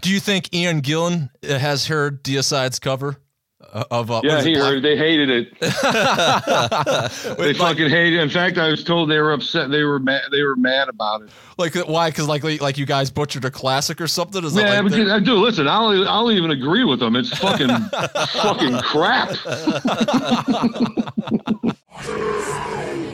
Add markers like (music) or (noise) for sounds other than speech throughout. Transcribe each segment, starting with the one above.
Do you think Ian Gillan uh, has heard Deicide's cover uh, of? Uh, Yeah, was it he Black- heard. They hated it. (laughs) they like, fucking hated it. In fact, I was told they were upset. They were mad. They were mad about it. like why? Because like like you guys butchered a classic or something? Is that Yeah, like I do. Listen, I'll I'll even agree with them. It's fucking (laughs) fucking crap. (laughs)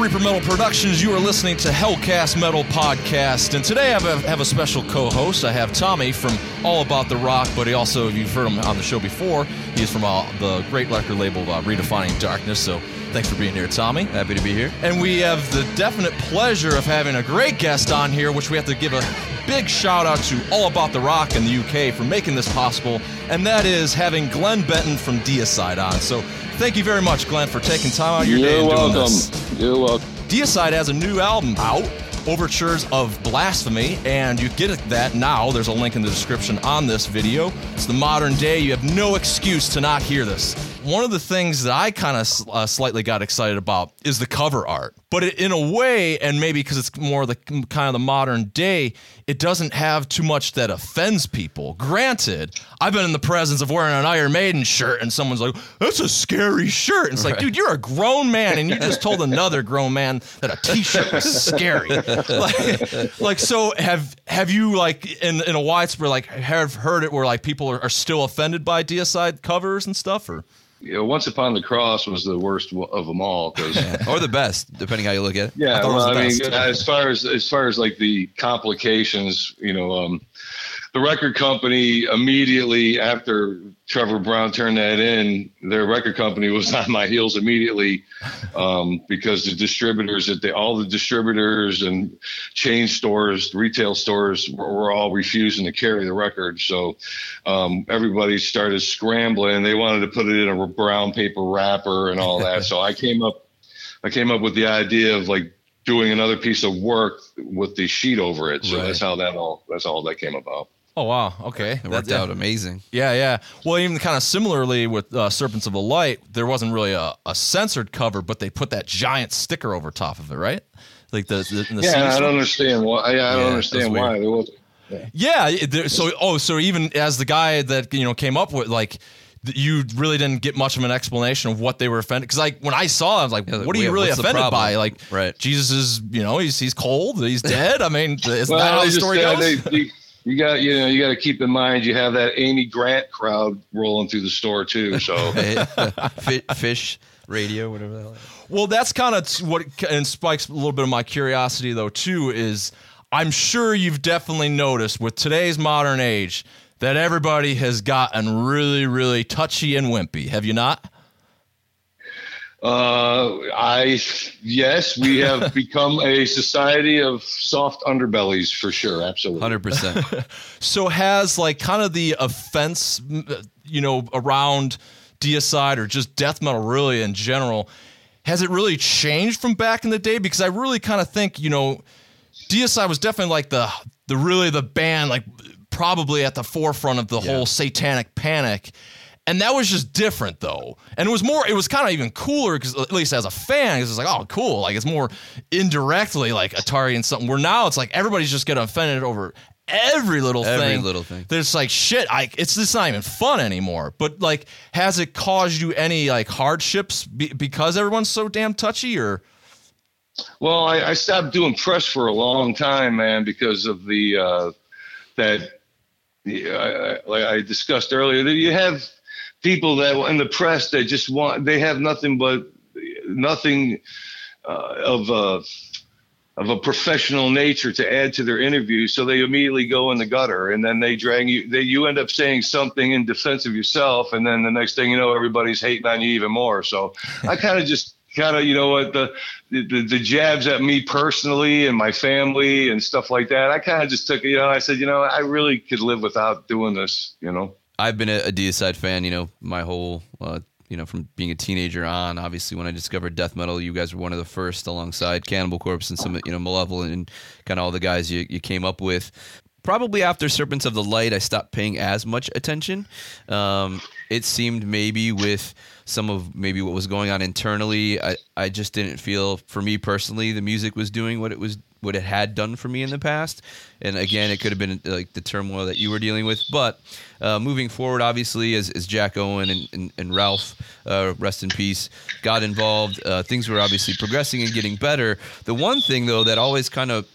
Reaper Metal Productions, you are listening to Hellcast Metal Podcast, and today I have a, have a special co-host. I have Tommy from All About the Rock, but he also, if you've heard him on the show before, he is from uh, the great record label uh, Redefining Darkness. So thanks for being here, Tommy. Happy to be here. And we have the definite pleasure of having a great guest on here, which we have to give a big shout out to All About the Rock in the UK for making this possible, and that is having Glenn Benton from Deicide on. So thank you very much, Glenn, for taking time out of your day You're and doing welcome. this. You're welcome. Deicide has a new album out, Overtures of Blasphemy, and you get that now. There's a link in the description on this video. It's the modern day. You have no excuse to not hear this. One of the things that I kind of uh, slightly got excited about is the cover art. But it, in a way, and maybe because it's more the kind of the modern day, it doesn't have too much that offends people. Granted, I've been in the presence of wearing an Iron Maiden shirt, and someone's like, "That's a scary shirt." And it's like, dude, you're a grown man, and you just told (laughs) another grown man that a T-shirt was scary. (laughs) like, like, so have have you like in in a widespread like have heard it where like people are, are still offended by Deicide covers and stuff, or You know, Once Upon the Cross was the worst of them all because (laughs) Or the best, depending how you look at it. Yeah, it was well, the I mean, as far as as far as like the complications, you know, um, the record company immediately after Trevor Brown turned that in, their record company was (laughs) on my heels immediately um, because the distributors that they all the distributors and chain stores, retail stores were, were all refusing to carry the record. So um, everybody started scrambling. They wanted to put it in a brown paper wrapper and all that. (laughs) so I came up I came up with the idea of like doing another piece of work with the sheet over it. So Right. that's how that all that's all that came about. Oh wow, okay, It worked That- out amazing. Yeah, yeah. Well, even kind of similarly with uh, Serpents of the Light, there wasn't really a, a censored cover, but they put that giant sticker over top of it, right? Like the, the, the Yeah, I don't understand why. Yeah, I don't that's understand why there was. Yeah. it- there- So, oh, so even as the guy that you know came up with like. You really didn't get much of an explanation of what they were offended because, like, when I saw, it, I was like, Yeah, like, "What are you really offended by?" Like, Right. Jesus is, you know, he's he's cold, he's dead. I mean, is (laughs) that how they the story said goes? they- you, you got you know you got to keep in mind you have that Amy Grant crowd rolling through the store too. So (laughs) Fish radio, whatever the hell. Well, that's kind of what and spikes a little bit of my curiosity though too is I'm sure you've definitely noticed with today's modern age that everybody has gotten really really touchy and wimpy. Have you not? Uh, I yes, we have (laughs) become a society of soft underbellies for sure. Absolutely. 100%. (laughs) So has like kind of the offense you know around deicide or just death metal really in general has it really changed from back in the day because I really kind of think you know Deicide was definitely like the the really the band like probably at the forefront of the whole satanic panic. And that was just different though. And it was more it was kind of even cooler cuz at least as a fan cuz it's like oh cool like it's more indirectly like Atari and something where now it's like everybody's just getting offended over every little Every thing. little thing. There's like shit I it's just not even fun anymore. But like has it caused you any like hardships be, because everyone's so damn touchy or Well, I, I stopped doing press for a long time, man, because of the uh, that the, I, I- like I discussed earlier that you have people that in the press that just want they have nothing but nothing uh, of a of a professional nature to add to their interview, so they immediately go in the gutter, and then they drag you. They, you end up saying something in defense of yourself, and then the next thing you know, everybody's hating on you even more. So I (laughs) kind of just kind of you know what the, the the jabs at me personally and my family and stuff like that. I kind of just took you know I said you know I really could live without doing this. You know. I've been a, a Deicide fan, you know, my whole, uh, you know, from being a teenager on. Obviously, when I discovered death metal, you guys were one of the first, alongside Cannibal Corpse and some, you know, Malevolent and kind of all the guys you, you came up with. Probably after Serpents of the Light, I stopped paying as much attention. Um, it seemed maybe with some of maybe what was going on internally, I, I just didn't feel, for me personally, the music was doing what it was what it had done for me in the past. And again, it could have been like the turmoil that you were dealing with. But uh, moving forward, obviously, as, as Jack Owen and, and, and Ralph, uh, rest in peace, got involved, uh, things were obviously progressing and getting better. The one thing though that always kind of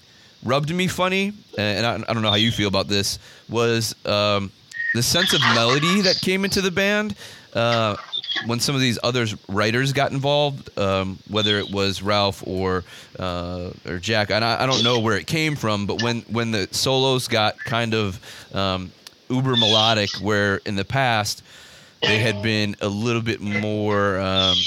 rubbed me funny, and I, I, don't know how you feel about this, was um, the sense of melody that came into the band. Uh, when some of these other writers got involved, um, whether it was Ralph or uh, or Jack, and I, I, don't know where it came from, but when when the solos got kind of um, uber melodic, where in the past they had been a little bit more. Um,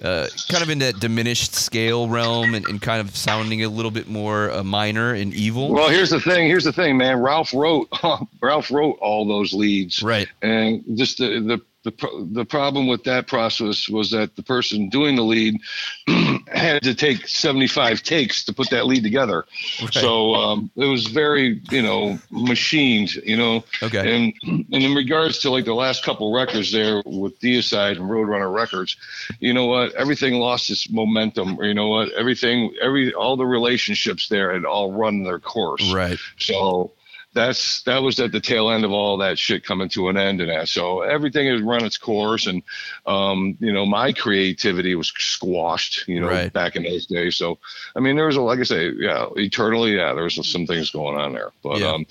uh, kind of in that diminished scale realm and, and, kind of sounding a little bit more uh, minor and evil. Well, here's the thing. Here's the thing, man. Ralph wrote (laughs) Ralph wrote all those leads, right? And just the the the the problem with that process was that the person doing the lead (clears throat) had to take 75 takes to put that lead together. Right. So um, it was very, you know, machined, you know. Okay. And and in regards to like the last couple records there with Deicide and Roadrunner Records, you know what? Everything lost its momentum. Or you know what? Everything, every all the relationships there had all run their course. Right. So that's that was at the tail end of all that shit coming to an end and that. So everything has run its course, and um, you know my creativity was squashed, you know, right. back in those days. So I mean, there was a like I say, yeah, eternally, yeah, there was some things going on there. But yeah. um,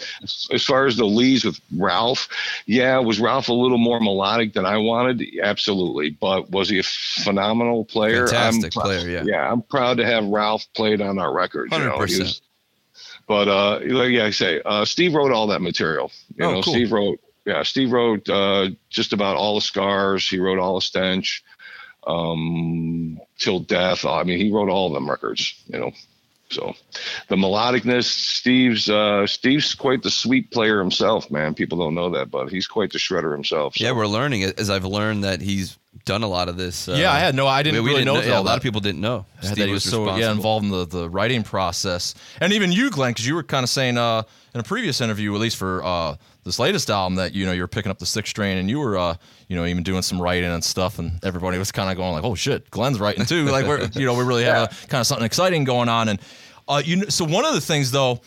as far as the leads with Ralph, yeah, was Ralph a little more melodic than I wanted? Absolutely, but was he a phenomenal player? Fantastic I'm, player, yeah. Yeah, I'm proud to have Ralph played on our record. Hundred you know, percent but uh, like I say, uh, Steve wrote all that material. You oh, know, cool. Steve wrote, yeah, Steve wrote uh, just about all the scars. He wrote all the stench, um, till death. I mean, he wrote all of them records. You know, so the melodicness, Steve's uh, Steve's quite the sweet player himself, man. People don't know that, but he's quite the shredder himself. So. Yeah, we're learning as I've learned that he's done a lot of this. Uh, yeah, I had no, I didn't we, we really didn't know. yeah, a lot of people didn't know. Yeah, Steve was, so yeah involved in the, the writing process, and even you, Glenn, because you were kind of saying uh, in a previous interview, at least for uh, this latest album, that you know you're picking up the sixth string, and you were uh, you know even doing some writing and stuff, and everybody was kind of going like, oh shit, Glenn's writing too. like we're you know we really have a kind of something exciting going on, and uh, you know, so one of the things though.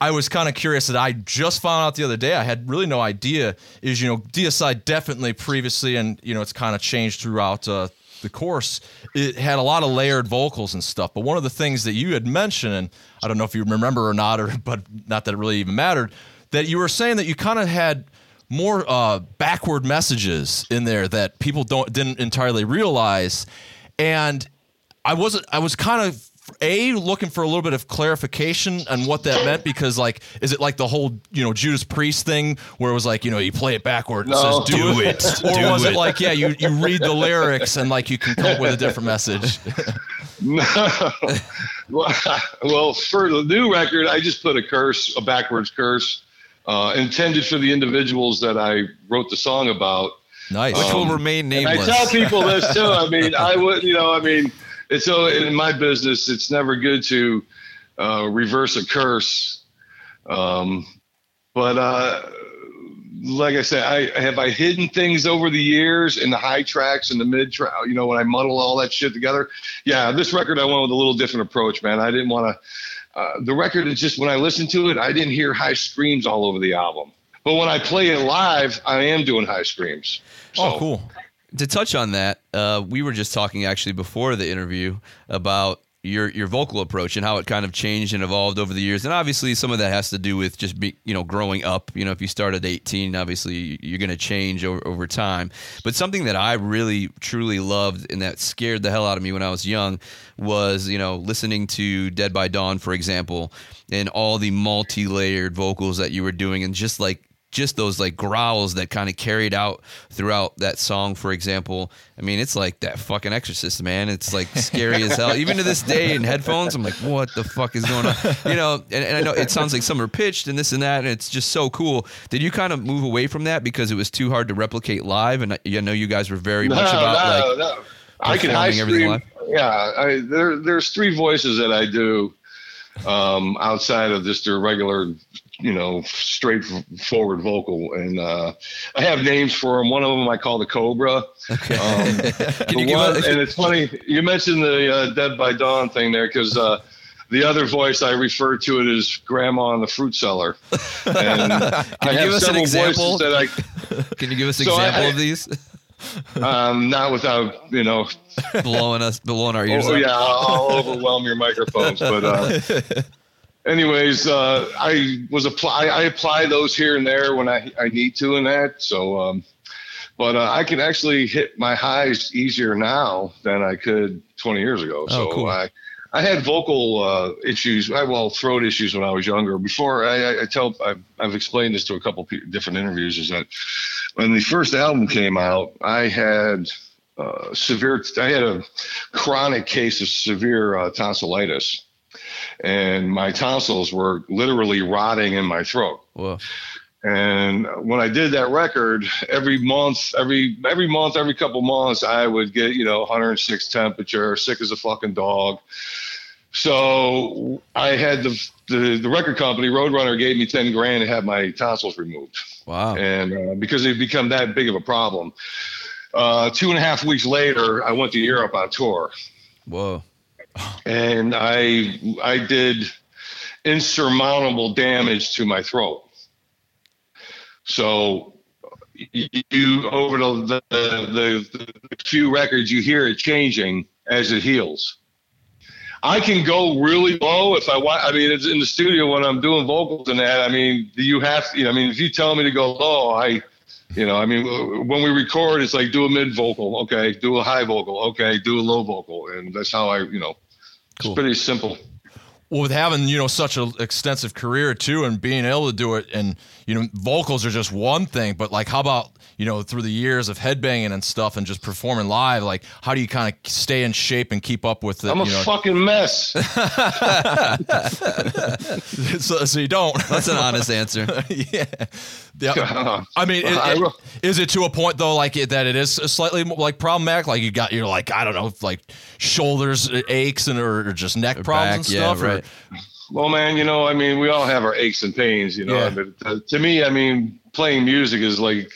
I was kind of curious that I just found out the other day. I had really no idea. Is you know Deicide definitely previously, and you know it's kind of changed throughout uh, the course. It had a lot of layered vocals and stuff. But one of the things that you had mentioned, and I don't know if you remember or not, or but not that it really even mattered, that you were saying that you kind of had more uh, backward messages in there that people don't didn't entirely realize, and I wasn't. I was kind of a looking for a little bit of clarification on what that meant because like is it like the whole you know Judas Priest thing where it was like you know you play it backward no. says do (laughs) it or do was it. it. like yeah you you read the lyrics and like you can come up with a different message. (laughs) No. (laughs) Well for the new record I just put a curse a backwards curse uh, intended for the individuals that I wrote the song about. Nice. Which will remain nameless I tell people this too. I mean I would you know I mean it's so in my business, it's never good to uh, reverse a curse. Um, but uh, like I said, I have I hidden things over the years in the high tracks and the mid track. You know, when I muddle all that shit together. Yeah, this record I went with a little different approach, man. I didn't want to. Uh, the record is just when I listened to it, I didn't hear high screams all over the album. But when I play it live, I am doing high screams. So, oh, cool to touch on that, uh, we were just talking actually before the interview about your your vocal approach and how it kind of changed and evolved over the years. And obviously, some of that has to do with just be you know growing up. You know, if you start at 18, obviously you're going to change over, over time. But something that I really truly loved and that scared the hell out of me when I was young was you know listening to Dead by Dawn, for example, and all the multi-layered vocals that you were doing, and just like just those like growls that kind of carried out throughout that song, for example. I mean, it's like that fucking Exorcist, man. It's like scary as hell. Even to this day in headphones, I'm like, what the fuck is going on? You know, and, and I know it sounds like some are pitched and this and that, and it's just so cool. Did you kind of move away from that because it was too hard to replicate live? And I, I know you guys were very no, much about no, like no. I can high everything live. Yeah, I, there, there's three voices that I do um, outside of just a regular you know, straightforward vocal. And uh, I have names for them. One of them I call the Cobra. Okay. Um, (laughs) Can you one, a- and it's funny you mentioned the uh, Dead by Dawn thing there because uh, the other voice I refer to it as Grandma in the fruit cellar. And (laughs) I you have give us an several example? voices that (laughs) Can you give us an So example I- of these? Um not without you know blowing us, blowing our ears Oh out. yeah, I'll, I'll overwhelm your microphones. But uh, anyways, uh, I was apply. I apply those here and there when I I need to and that. So, um, but uh, I can actually hit my highs easier now than I could 20 years ago. Oh, so cool. I. I had vocal uh, issues, I well throat issues when I was younger. Before I, I, tell, I've, I've explained this to a couple pe- different interviews. Is that when the first album came out, I had uh, severe. I had a chronic case of severe uh, tonsillitis, and my tonsils were literally rotting in my throat. Whoa. And when I did that record, every month, every every month, every couple months, I would get you know 106 temperature, sick as a fucking dog. So I had the the, the record company Roadrunner gave me 10 grand to have my tonsils removed Wow. and uh, because they've become that big of a problem. Uh, two and a half weeks later, I went to Europe on tour, Whoa. And I I did insurmountable damage to my throat. So you over the the, the the few records you hear it changing as it heals. I can go really low if I want. I mean, it's in the studio when I'm doing vocals and that. I mean, you have. You know, I mean, if you tell me to go low, I, you know, I mean, when we record, it's like do a mid vocal, okay, do a high vocal, okay, do a low vocal, and that's how I, you know, Cool. it's pretty simple. Well, with having you know such an extensive career too, and being able to do it, and you know vocals are just one thing, but like how about you know through the years of headbanging and stuff, and just performing live, like how do you kind of stay in shape and keep up with it? I'm a you know, fucking mess. (laughs) (laughs) so, so you don't. That's an honest answer. (laughs) yeah. yeah. Oh, I mean, it, I it- is it to a point though, like it, that it is slightly like problematic? Like you got, you're like, I don't know, like shoulders aches and or, or just neck problems back, and stuff. or- right. Well, man, you know, I mean, we all have our aches and pains, you know. Yeah. But uh, to me, I mean, playing music is like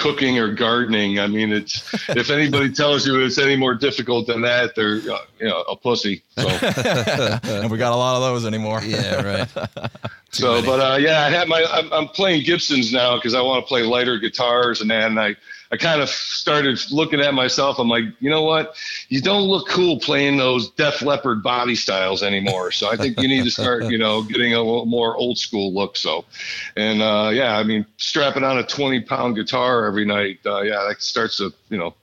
cooking or gardening. I mean, it's (laughs) if anybody tells you it's any more difficult than that, they're uh, you know a pussy. So, (laughs) and we got a lot of those anymore. Yeah, right. (laughs) so many. but uh, yeah, I have my I'm, I'm playing Gibsons now because I want to play lighter guitars and that, and I. I kind of started looking at myself. I'm like, you know what? You don't look cool playing those Def Leppard body styles anymore. So I think you need to start, you know, getting a little more old school look. So, and uh, yeah, I mean, strapping on a 20 pound guitar every night. Uh, yeah, that starts to, you know,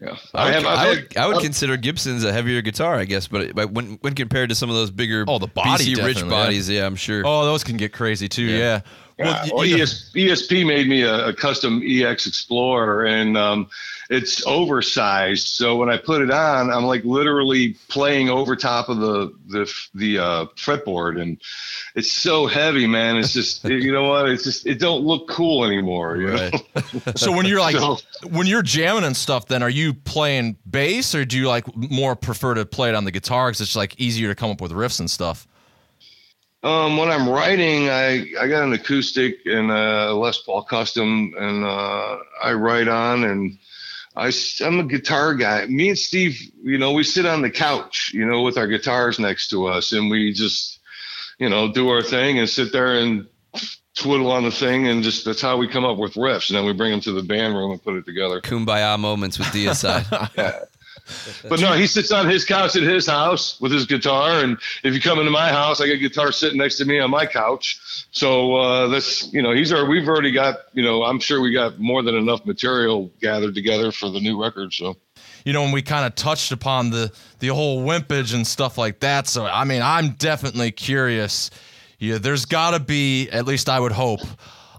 yeah. I would, have- I I've would, had- I would I've- consider Gibson's a heavier guitar, I guess, but, but when when compared to some of those bigger, Oh, the body BC rich definitely, yeah. bodies, yeah, I'm sure. Oh, those can get crazy too. Yeah. Yeah. Yeah, y- well, ES, ESP made me a, a custom EX Explorer, and um, it's oversized. So when I put it on, I'm like literally playing over top of the the the uh, fretboard, and it's so heavy, man. It's just (laughs) you know what? It's just it don't look cool anymore. You know? Right. (laughs) so when you're like So- when you're jamming and stuff, then are you playing bass or do you like more prefer to play it on the guitar because it's like easier to come up with riffs and stuff? Um, when I'm writing, I, I got an acoustic and a Les Paul custom, and uh, I write on. And I, am a guitar guy. Me and Steve, you know, we sit on the couch, you know, with our guitars next to us, and we just, you know, do our thing and sit there and twiddle on the thing, and just that's how we come up with riffs. And then we bring them to the band room and put it together. Kumbaya moments with Deicide. (laughs) But no, he sits on his couch at his house with his guitar, and if you come into my house, I got a guitar sitting next to me on my couch. So uh, that's you know, he's our. We've already got you know, I'm sure we got more than enough material gathered together for the new record. So you know, and we kind of touched upon the the whole wimpage and stuff like that. So I mean, I'm definitely curious. Yeah, there's got to be at least I would hope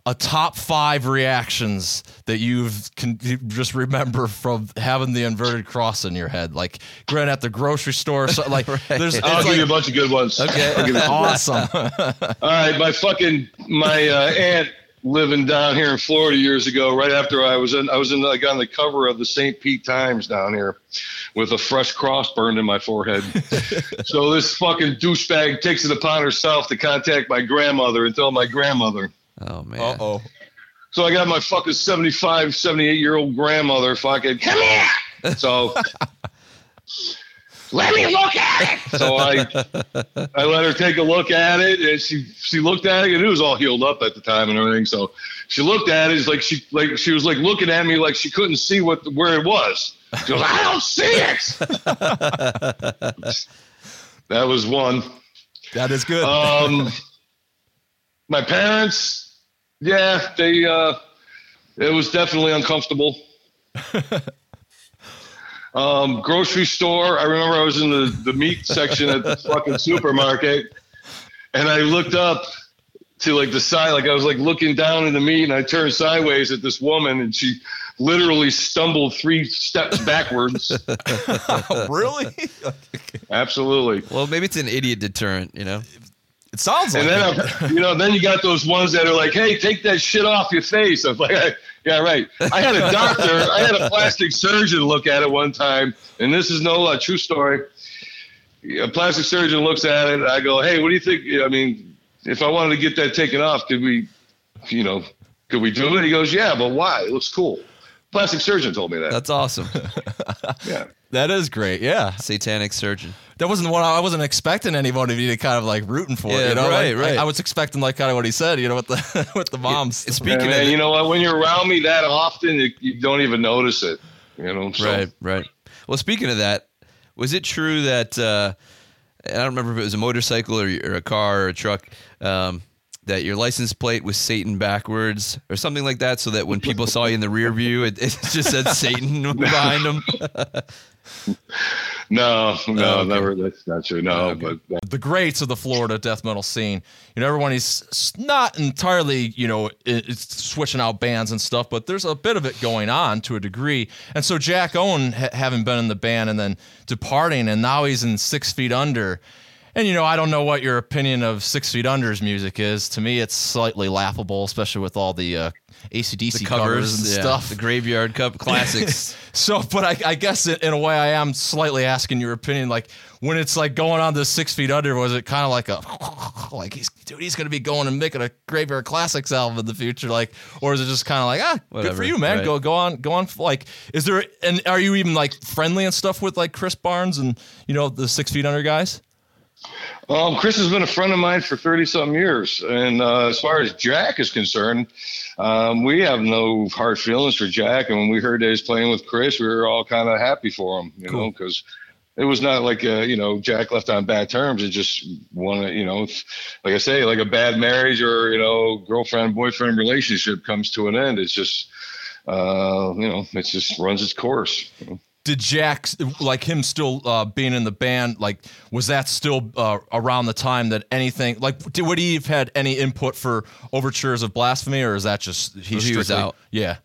a top five reactions that you've can you just remember from having the inverted cross in your head, like going at the grocery store. So, like, (laughs) there's I'll give like- you a bunch of good ones. Okay. I'll give awesome. (laughs) All right, my fucking my uh, aunt living down here in Florida years ago. Right after I was in, I was in like on the cover of the St. Pete Times down here, with a fresh cross burned in my forehead. (laughs) so this fucking douchebag takes it upon herself to contact my grandmother and tell my grandmother. Oh man. Uh oh. So I got my fucking 75, 78 year old grandmother fucking come here. So. (laughs) let me look at it. So I, I let her take a look at it, and she she looked at it, and it was all healed up at the time and everything. So she looked at it, it's like she like she was like looking at me like she couldn't see what where it was. She goes, I don't see it. (laughs) that was one. That is good. Um, my parents, yeah, they. Uh, it was definitely uncomfortable. (laughs) um, grocery store. I remember I was in the, the meat section at the fucking supermarket, and I looked up to like the side, like I was like looking down in the meat, and I turned sideways at this woman, and she literally stumbled three steps backwards. (laughs) really? Absolutely. Well, maybe it's an idiot deterrent, you know. It sounds like And then, it. You know, then you got those ones that are like, "Hey, take that shit off your face." I'm like, (laughs) "Yeah, right." I had a doctor, I had a (laughs) plastic surgeon look at it one time, and this is no uh, true story. A plastic surgeon looks at it. I go, "Hey, what do you think? I mean, if I wanted to get that taken off, could we, you know, could we do it?" He goes, "Yeah, but why? It looks cool." Plastic surgeon told me that. That's awesome. (laughs) yeah. that is great. Yeah. Satanic surgeon. That wasn't what I wasn't expecting anybody to be kind of like rooting for. Yeah, you know, right, Like, right. I, I was expecting like kind of what he said. You know, with the (laughs) with the moms. It's speaking And, of and the- you know what? When you're around me that often, you, you don't even notice it. You know, so. Right, right. Well, speaking of that, was it true that uh, I don't remember if it was a motorcycle or, or a car or a truck um, that your license plate was Satan backwards or something like that, so that when people saw you in the rear view, it, it (laughs) just said Satan (laughs) behind them? No, (laughs) no, Oh, okay. never. That's not true. No, but uh, the greats of the Florida death metal scene. You know, everyone is not entirely, you know, it's switching out bands and stuff, but there's a bit of it going on to a degree. And so Jack Owen, ha- having been in the band and then departing, and now he's in Six Feet Under. And you know, I don't know what your opinion of Six Feet Under's music is. To me, it's slightly laughable, especially with all the uh, ACDC The covers, covers and yeah, stuff. the Graveyard Cup classics. (laughs) So, but I, I guess in in a way, I am slightly asking your opinion. Like when it's like going on this six feet under, was it kind of like a (laughs) like he's dude, he's gonna be going and making a Graveyard Classics album in the future, like, or is it just kind of like ah, good for you, man. right. Go go on, go on. Like, is there and are you even like friendly and stuff with like Chris Barnes and you know the six feet under guys? Um, Chris has been a friend of mine for thirty something years, and uh, as far as Jack is concerned, um, we have no hard feelings for Jack. And when we heard that he was playing with Chris, we were all kind of happy for him, you know, because it was not like uh, you know Jack left on bad terms. It just one, you know, like I say, like a bad marriage or you know girlfriend boyfriend relationship comes to an end. It's just. Uh, you know, it just runs its course. you know. Did Jack like him still uh, being in the band? Like, was that still uh, around the time that anything like did, would he have had any input for overtures of blasphemy, or is that just he, He was out. Yeah,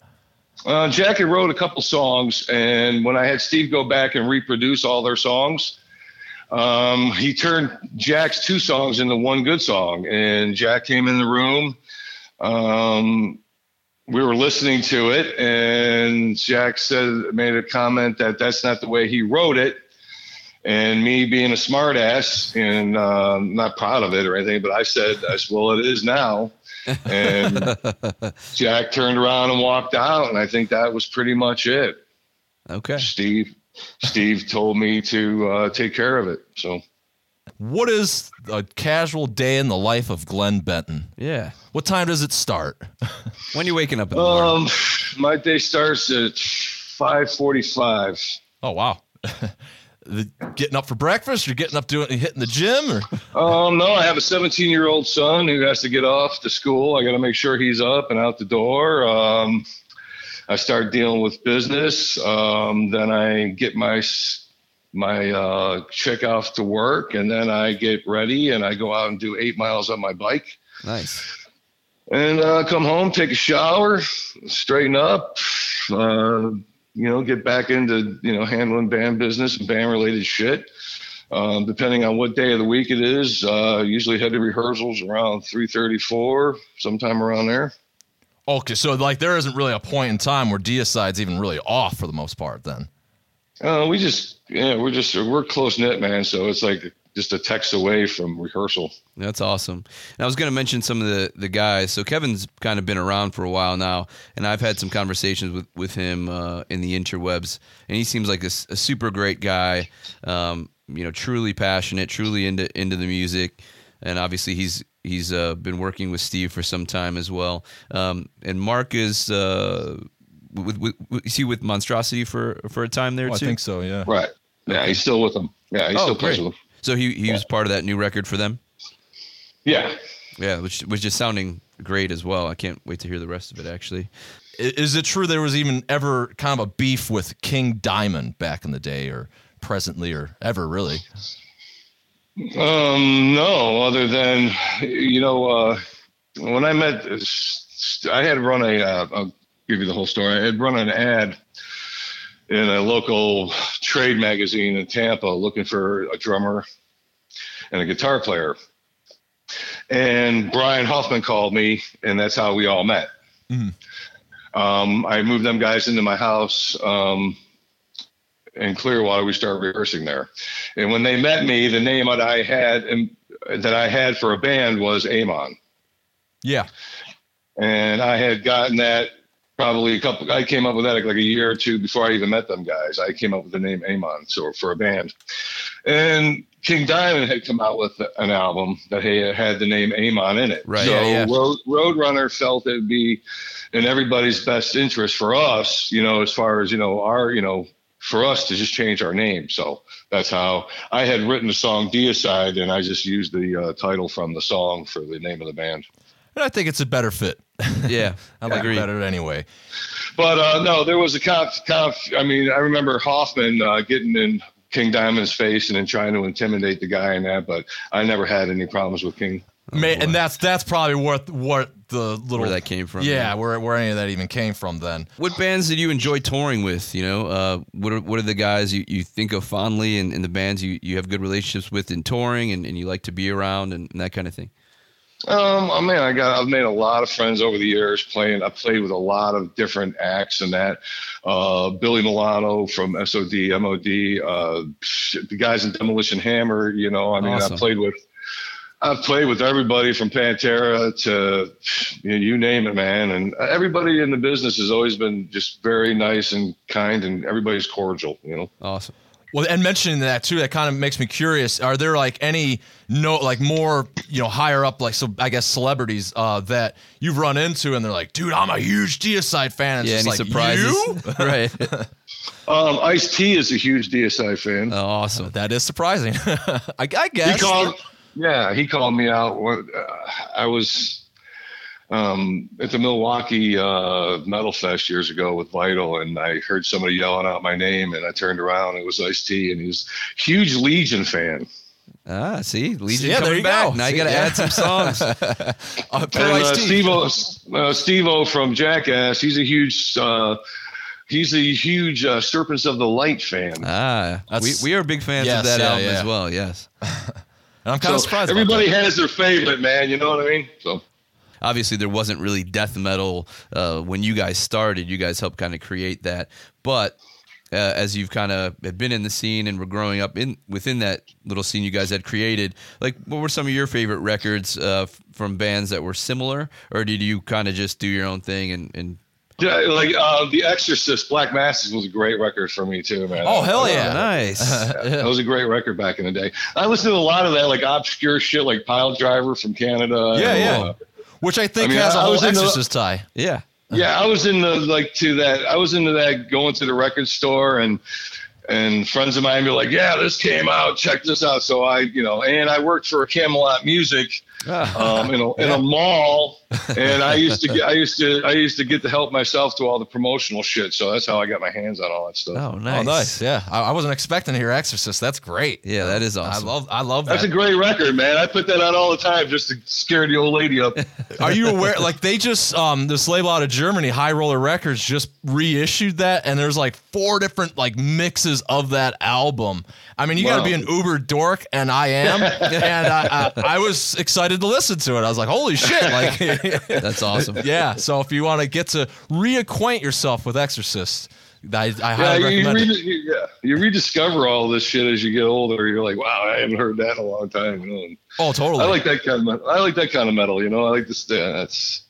Uh, Jack had wrote a couple songs, and when I had Steve go back and reproduce all their songs, um, he turned Jack's two songs into one good song. And Jack came in the room. Um, we were listening to it, and Jack said, made a comment that that's not the way he wrote it. And me being a smartass and uh, not proud of it or anything, but I said, I said, well, it is now. And (laughs) Jack turned around and walked out, and I think that was pretty much it. Okay. Steve, Steve told me to uh, take care of it. So What is a casual day in the life of Glenn Benton? Yeah. What time does it start? (laughs) When you waking up in the morning? Um, my day starts at five forty-five. Oh wow. (laughs) The- getting up for breakfast? You're getting up doing hitting the gym or (laughs) Um, no, I have a seventeen-year-old son who has to get off to school. I got to make sure he's up and out the door. Um, I start dealing with business. Um, then I get my s- my uh, check off to work, and then I get ready and I go out and do eight miles on my bike. nice. and uh, come home, take a shower, straighten up, uh, you know, get back into you know handling band business and band related shit. Um, depending on what day of the week it is, uh, usually head to rehearsals around three thirty four, sometime around there. okay, so like there isn't really a point in time where Deicide's even really off for the most part then. Uh, we just yeah, we're just we're close knit, man. So it's like just a text away from rehearsal. That's awesome. And I was going to mention some of the, the guys. So Kevin's kind of been around for a while now, and I've had some conversations with with him uh, in the interwebs, and he seems like a super great guy. Um, you know truly passionate, truly into into the music, and obviously he's he's uh, been working with Steve for some time as well. Um, and Mark is uh, with, with, with is he with Monstrosity for for a time there Oh, I think so. Yeah. Right. Yeah, he's still with them. Yeah, he Oh, still plays great. with them. So he he was part of that new record for them. Yeah. Yeah, which which is sounding great as well. I can't wait to hear the rest of it. Actually, Is it true there was even ever kind of a beef with King Diamond back in the day, or presently, or ever really? Um, no, other than you know, uh, when I met, I had run a. Uh, I'll give you the whole story. I had run an ad in a local trade magazine in Tampa, looking for a drummer and a guitar player. And Brian Hoffman called me, and that's how we all met. Mhm. Um, I moved them guys into my house. Um, in Clearwater, we started rehearsing there. And when they met me, the name that I had and that I had for a band was Amon. Yeah. And I had gotten that probably a couple. I came up with that like, like a year or two before I even met them guys. I came up with the name Amon, so for a band. And King Diamond had come out with an album that had had the name Amon in it. Right. So Yeah, yeah. Road, Roadrunner felt it'd be in everybody's best interest for us, you know, as far as you know, our you know, for us to just change our name. So that's how I had written the song Deicide, and I just used the uh, title from the song for the name of the band. And I think it's a better fit. (laughs) yeah, I like agree. it better anyway. But uh, no, there was a conf, conf. I mean, I remember Hoffman uh, getting in King Diamond's face and then trying to intimidate the guy and that. But I never had any problems with King. Ma- and that's that's probably what what the little Where that came from, Yeah, yeah. where where any of that even came from. Then What bands did you enjoy touring with? You know, uh, what are what are the guys you, you think of fondly, and, and the bands you, you have good relationships with in touring, and, and you like to be around, and, and that kind of thing. Um, I mean, I got I've made a lot of friends over the years playing. I played with a lot of different acts and that. Uh, Billy Milano from SOD, MOD, uh, the guys in Demolition Hammer. You know, I mean, Awesome. I played with. I've played with everybody from Pantera to you, know, you name it, man. And everybody in the business has always been just very nice and kind, and everybody's cordial. You know. Awesome. Well, and mentioning that too, that kind of makes me curious. Are there like any no like more you know higher up like so I guess celebrities uh, that you've run into and they're like, dude, I'm a huge Deicide fan. And Yeah, it's any like, surprises? You? (laughs) right. (laughs) Um, Ice T is a huge Deicide fan. Oh, awesome. that is surprising. (laughs) I, I he guess. called yeah he called me out when uh, i was um, at the milwaukee uh, metal fest years ago with vital and i heard somebody yelling out my name and i turned around it was ice t and he was huge legion fan Ah, see, Legion Yeah, coming back. go. Now you got to yeah. add some songs. (laughs) uh, and uh, Ice-T. steve-o uh, Steve-O from jackass he's a huge uh, he's a huge uh, serpents of the light fan ah, we, we are big fans yes, of that yeah, album yeah. as well. Yes. (laughs) And I'm kind of So surprised. about everybody that. has their favorite man you know what i mean so obviously there wasn't really death metal uh, when you guys started. You guys helped kind of create that, but uh, as you've kind of been in the scene and were growing up in within that little scene you guys had created, like what were some of your favorite records uh, f- from bands that were similar, or did you kind of just do your own thing and, and yeah, like uh, the exorcist black masses was a great record for me too man Oh hell Oh, yeah! nice. (laughs) That was a great record back in the day. I listened to a lot of that, like obscure shit, like Piledriver from Canada. Yeah, and, yeah. uh, Which I think I mean, has a I- I whole was in the- Exorcist tie. yeah. yeah, I was in the like to that. I was into that going to the record store and and friends of mine be like, "Yeah, this came out. Check this out." So I, you know, and I worked for Camelot Music Ah, um, in a in a mall, and I used to get I used to I used to get to help myself to all the promotional shit. So that's how I got my hands on all that stuff. oh, nice. Oh, nice. Yeah, I, I wasn't expecting to hear Exorcist. That's great. Yeah, that is awesome. I love. I love that. That's a great record, man. I put that on all the time just to scare the old lady up. (laughs) Are you aware? Like they just um this label out of Germany, High Roller Records, just reissued that, and there's like four different like mixes of that album. I mean, you got to be an uber dork, and I am, (laughs) and I, I I was excited to listen to it. I was like, holy shit! Like, (laughs) That's awesome. (laughs) yeah. So if you want to get to reacquaint yourself with Exorcist, I, I Yeah, highly you, you, recommend it. you- yeah, you rediscover all this shit as you get older. You're like, wow, I haven't heard that in a long time. And Oh, totally. I like that kind of. I like that kind of metal. You know, I like this. Yeah, that's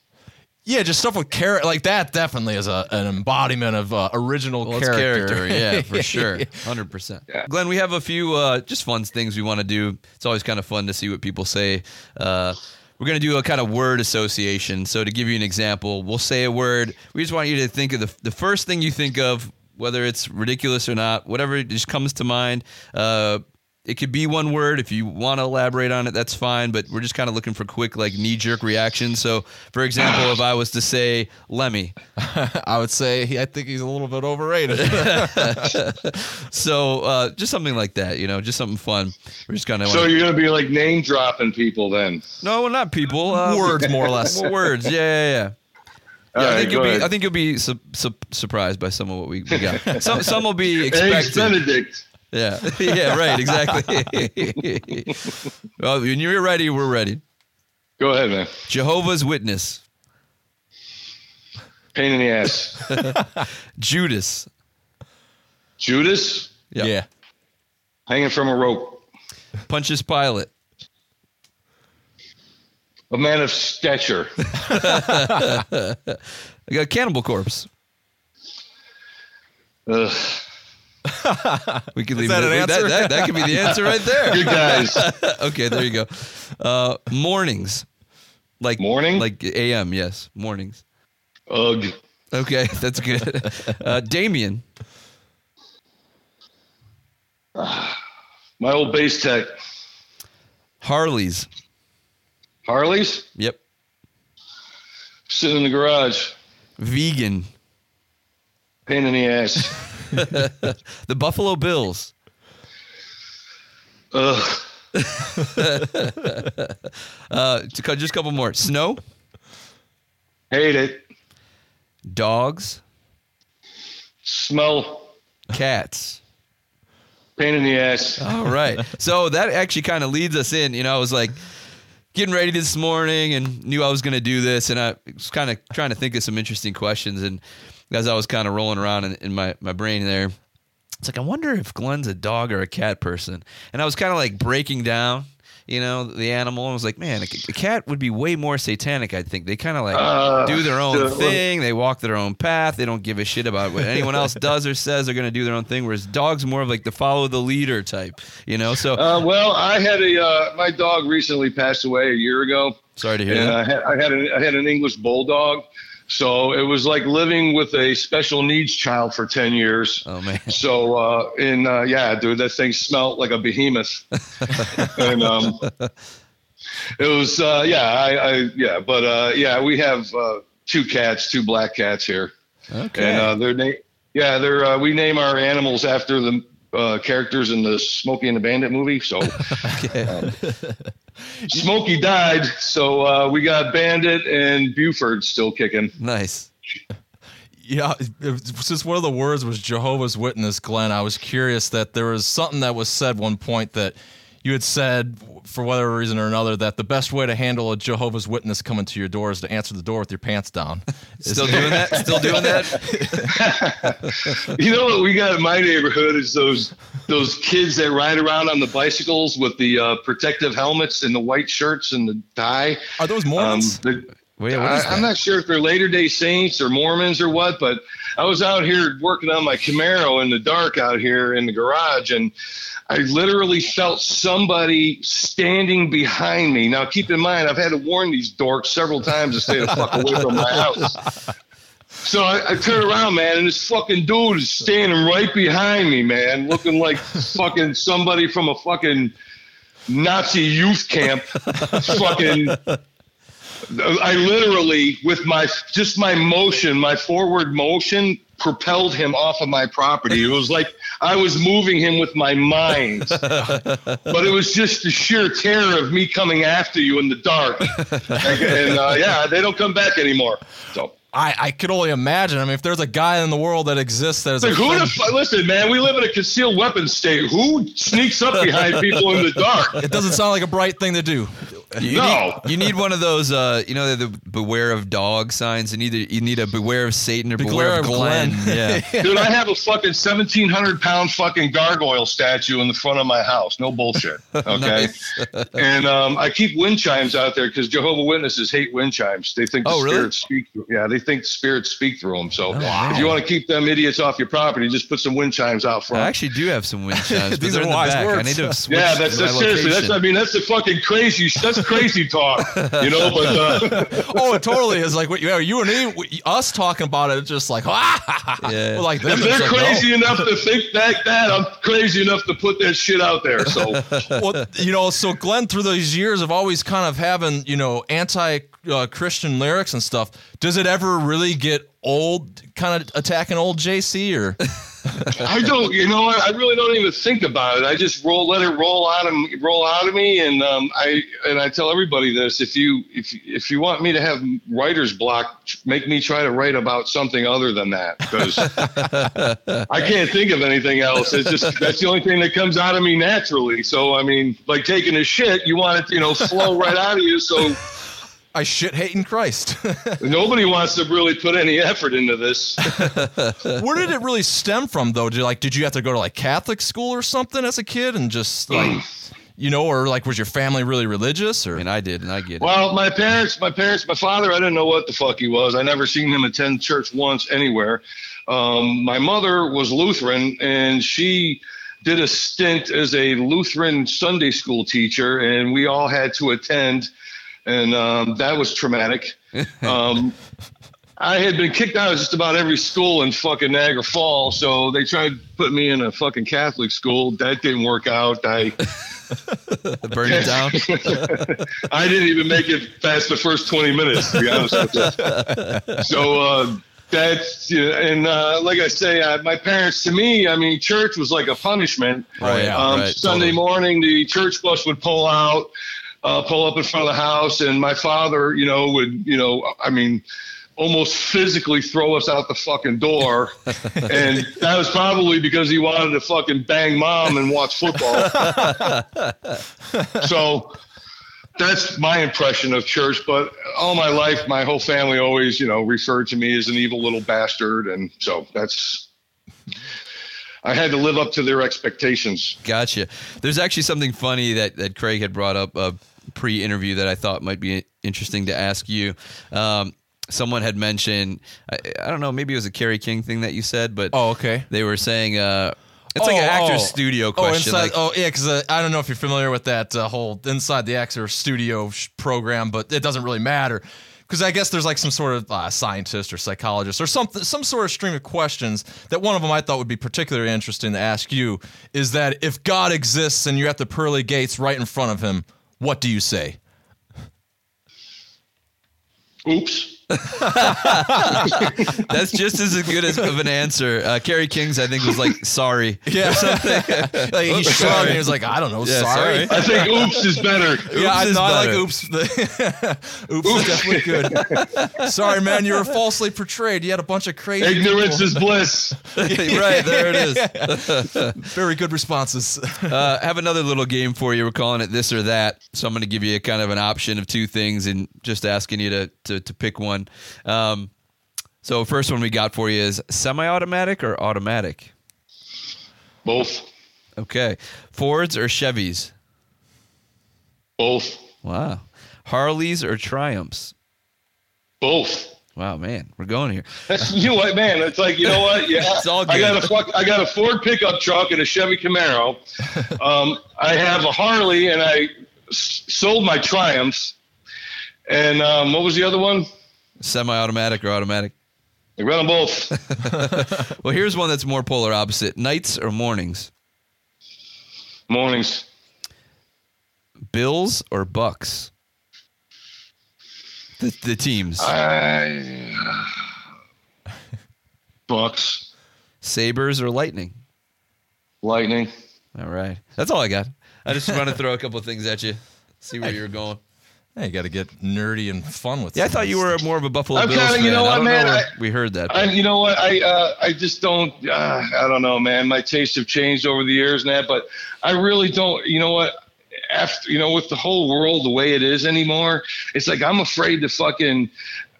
Yeah, just stuff with character like that. Definitely is a, an embodiment of uh, original Well, character. character, yeah, (laughs) for sure, hundred percent. Glenn, we have a few uh, just fun things we want to do. It's always kind of fun to see what people say. Uh, we're gonna do a kind of word association. So to give you an example, we'll say a word. We just want you to think of the the first thing you think of, whether it's ridiculous or not, whatever just comes to mind. Uh, it could be one word. If you want to elaborate on it, that's fine. But we're just kind of looking for quick, like knee jerk reactions. So, for example, if I was to say Lemmy, (laughs) I would say he, I think he's a little bit overrated. (laughs) So uh, just something like that, you know, just something fun. We're just kind of So you're gonna be like name dropping people then? no, not people, uh, Words, more or less. well, (laughs) words. Yeah, yeah, yeah. All Yeah, I right, think you'll be. I think you'll be su- su- surprised by some of what we, we got. Some some will be Eggs expected. Benedict. Yeah, (laughs) yeah, right, exactly. (laughs) well, when you're ready, we're ready. Go ahead, man. Jehovah's Witness, Pain in the ass. (laughs) Judas. Judas Yeah. yeah. hanging from a rope. Pontius Pilate. A man of stature. I got Cannibal Corpse. Ugh. We could Is leave that it. an answer? That, that, that could be the answer right there. Good guys. (laughs) okay, there you go. Uh, mornings, like Morning? like a.m. Yes, mornings. Ugh. Okay, (laughs) that's good. Uh, Damien, My old bass tech. Harleys. Harleys Yep. sitting in the garage. Vegan. Pain in the ass. (laughs) (laughs) The Buffalo Bills. Ugh. (laughs) Uh, just a couple more. Snow. Hate it. Dogs. Smell. Cats. Pain in the ass. All right. So that actually kind of leads us in. You know, I was like getting ready this morning and knew I was going to do this, and I was kind of trying to think of some interesting questions. And as I was kind of rolling around in, in my my brain there, it's like I wonder if Glenn's a dog or a cat person. And I was kind of like breaking down. You know the animal. I was like, man, a, a cat would be way more satanic. I think they kind of like Uh, do their own thing. They walk their own path. They don't give a shit about what anyone else does or says. They're going to do their own thing. Whereas dogs more of like the follow the leader type. You know. So Uh, well, I had a uh, my dog recently passed away a year ago, sorry to hear and that. I had I had, I had an English bulldog, so it was like living with a special needs child for ten years. Oh man. (laughs) So uh, and uh, yeah, dude, that thing smelled like a behemoth, (laughs) and um, it was uh, yeah, I, I yeah, but uh, yeah, we have uh, two cats, two black cats here, Okay. and uh, they're na- yeah, they're uh, we name our animals after the uh, characters in the Smokey and the Bandit movie. So (laughs) okay. (laughs) Smokey died, so uh, we got Bandit and Buford still kicking. nice. Yeah, since one of the words was Jehovah's Witness, Glenn, I was curious that there was something that was said one point that you had said for whatever reason or another that the best way to handle a Jehovah's Witness coming to your door is to answer the door with your pants down. (laughs) Still doing that? Still doing that? (laughs) You know what we got in my neighborhood is those those kids that ride around on the bicycles with the uh, protective helmets and the white shirts and the tie. Are those Um, Mormons? the- Wait, what is I, I'm not sure if they're Later Day Saints or Mormons or what, but I was out here working on my Camaro in the dark out here in the garage, and I literally felt somebody standing behind me. Now, keep in mind, I've had to warn these dorks several times to stay the fuck away from my house. So I, I turn around, man, and this fucking dude is standing right behind me, man, looking like fucking somebody from a fucking Nazi youth camp. fucking. I literally, with my just my motion, my forward motion, propelled him off of my property. It was like I was moving him with my mind, (laughs) but it was just the sheer terror of me coming after you in the dark. and uh, yeah, they don't come back anymore. So. I, I could only imagine. I mean, if there's a guy in the world that exists that is Like, who the fu- listen, man? We live in a concealed weapons state. Who sneaks up behind people in the dark? (laughs) it doesn't sound like a bright thing to do. You No. need, you need one of those. Uh, you know the beware of dog signs. and either you need a beware of Satan or beware, Beware of of Glenn. Glenn. Yeah. (laughs) Dude, I have a fucking 1,700 pound fucking gargoyle statue in the front of my house. No bullshit. (laughs) Okay. and um, I keep wind chimes out there because Jehovah Witnesses hate wind chimes. They think the Oh, really? spirits speak. Yeah, they think spirits speak through them. So wow. if you want to keep them idiots off your property, just put some wind chimes out front. I actually do have some wind (laughs) chimes, These they're are in the wise back. I need to switch yeah, that's, that's seriously. That's I mean that's the fucking crazy. That's crazy talk, you know. But uh, (laughs) oh, it totally is like what you, you and me, us talking about it. It's just like, (laughs) ah, Yeah. We're like them. if they're like, no. crazy enough to think that, that I'm crazy enough to put that shit out there. So (laughs) well, you know, so Glenn, through those years of always kind of having, you know, anti uh, Christian lyrics and stuff, does it ever really get old, kind of attacking old JC or? (laughs) I don't, you know, what? I really don't even think about it. I just roll, let it roll out of me, roll out of me, and um, I and I tell everybody this: if you if if you want me to have writer's block, make me try to write about something other than that because (laughs) I can't think of anything else. It's just that's the only thing that comes out of me naturally. So I mean, like taking a shit, you want it, you know, flow right out of you. So I shit hating Christ. (laughs) nobody wants to really put any effort into this. (laughs) Where did it really stem from, though? Did like, did you have to go to like Catholic school or something as a kid, and just like, you know, or like, was your family really religious, or? And I did, and I get it. Well, my parents, my parents, my father, I didn't know what the fuck he was. I never seen him attend church once anywhere. Um, my mother was Lutheran, and she did a stint as a Lutheran Sunday school teacher, and we all had to attend, and um, that was traumatic. (laughs) Um, I had been kicked out of just about every school in fucking Niagara Falls, so they tried to put me in a fucking Catholic school. That didn't work out. I (laughs) Burn it down. (laughs) I didn't even make it past the first 20 minutes, to be honest with you. So uh, that's, you know, and uh, like I say, uh, my parents, to me, I mean, church was like a punishment. Right, um, right, Sunday totally. morning, the church bus would pull out, uh, pull up in front of the house, and my father, you know, would, you know, I mean, almost physically throw us out the fucking door. (laughs) and that was probably because he wanted to fucking bang mom and watch football. so that's my impression of church. But all my life, my whole family always, you know, referred to me as an evil little bastard. And so that's, I had to live up to their expectations. Gotcha. There's actually something funny that, that Craig had brought up uh, pre-interview that I thought might be interesting to ask you. Um, someone had mentioned, I, I don't know, maybe it was a Kerry King thing that you said, but oh, okay. they were saying uh, it's like an Oh, actor's oh. studio Oh, inside. like, oh, yeah, because uh, I don't know if you're familiar with that uh, whole inside the actor studio sh- program, but it doesn't really matter because I guess there's like some sort of uh, scientist or psychologist or something, some sort of stream of questions that one of them I thought would be particularly interesting to ask you is that if God exists and you're at the pearly gates right in front of him, what do you say? Oops. (laughs) That's just as good as of an answer. Uh, Kerry King's, I think, was like, sorry. (laughs) Yeah, (laughs) like he shrugged and he was like, I don't know, Yeah, sorry. sorry. I think oops is better. Yeah, I, is no, I like better. oops. oops is definitely good. Sorry, man, you were falsely portrayed. You had a bunch of crazy. Ignorance people. is bliss. right, there it is. Very good responses. Uh, have another little game for you. We're calling it this or that. So I'm going to give you a kind of an option of two things and just asking you to, to, to pick one. Um, so first one we got for you is semi-automatic or automatic? Both. Okay. Fords or Chevys? Both. Wow. Harleys or Triumphs? Both. Wow, man, we're going here. That's you know what, man. It's like you know what? (laughs) Yeah, It's all I got good. a fuck, I got a Ford pickup truck and a Chevy Camaro. (laughs) Um, I have a Harley, and I s- sold my Triumphs. And um, what was the other one? Semi-automatic or automatic? I ran them both. (laughs) (laughs) Well, here's one that's more polar opposite: nights or mornings? Mornings. Bills or Bucks? The, the teams. I, uh, Bucks. Sabres or Lightning? Lightning. All right. That's all I got. I just want to (laughs) throw a couple of things at you, see where you're going. Hey, you got to get nerdy and fun with. Yeah, I thought you were more of a Buffalo I'm Bills kinda- fan. you know I what, don't man, know where I- we heard that. I, you know what? I uh, I just don't. Uh, I don't know, man. My tastes have changed over the years and that, but I really don't. You know what? after you know with the whole world the way it is anymore, it's like I'm afraid to fucking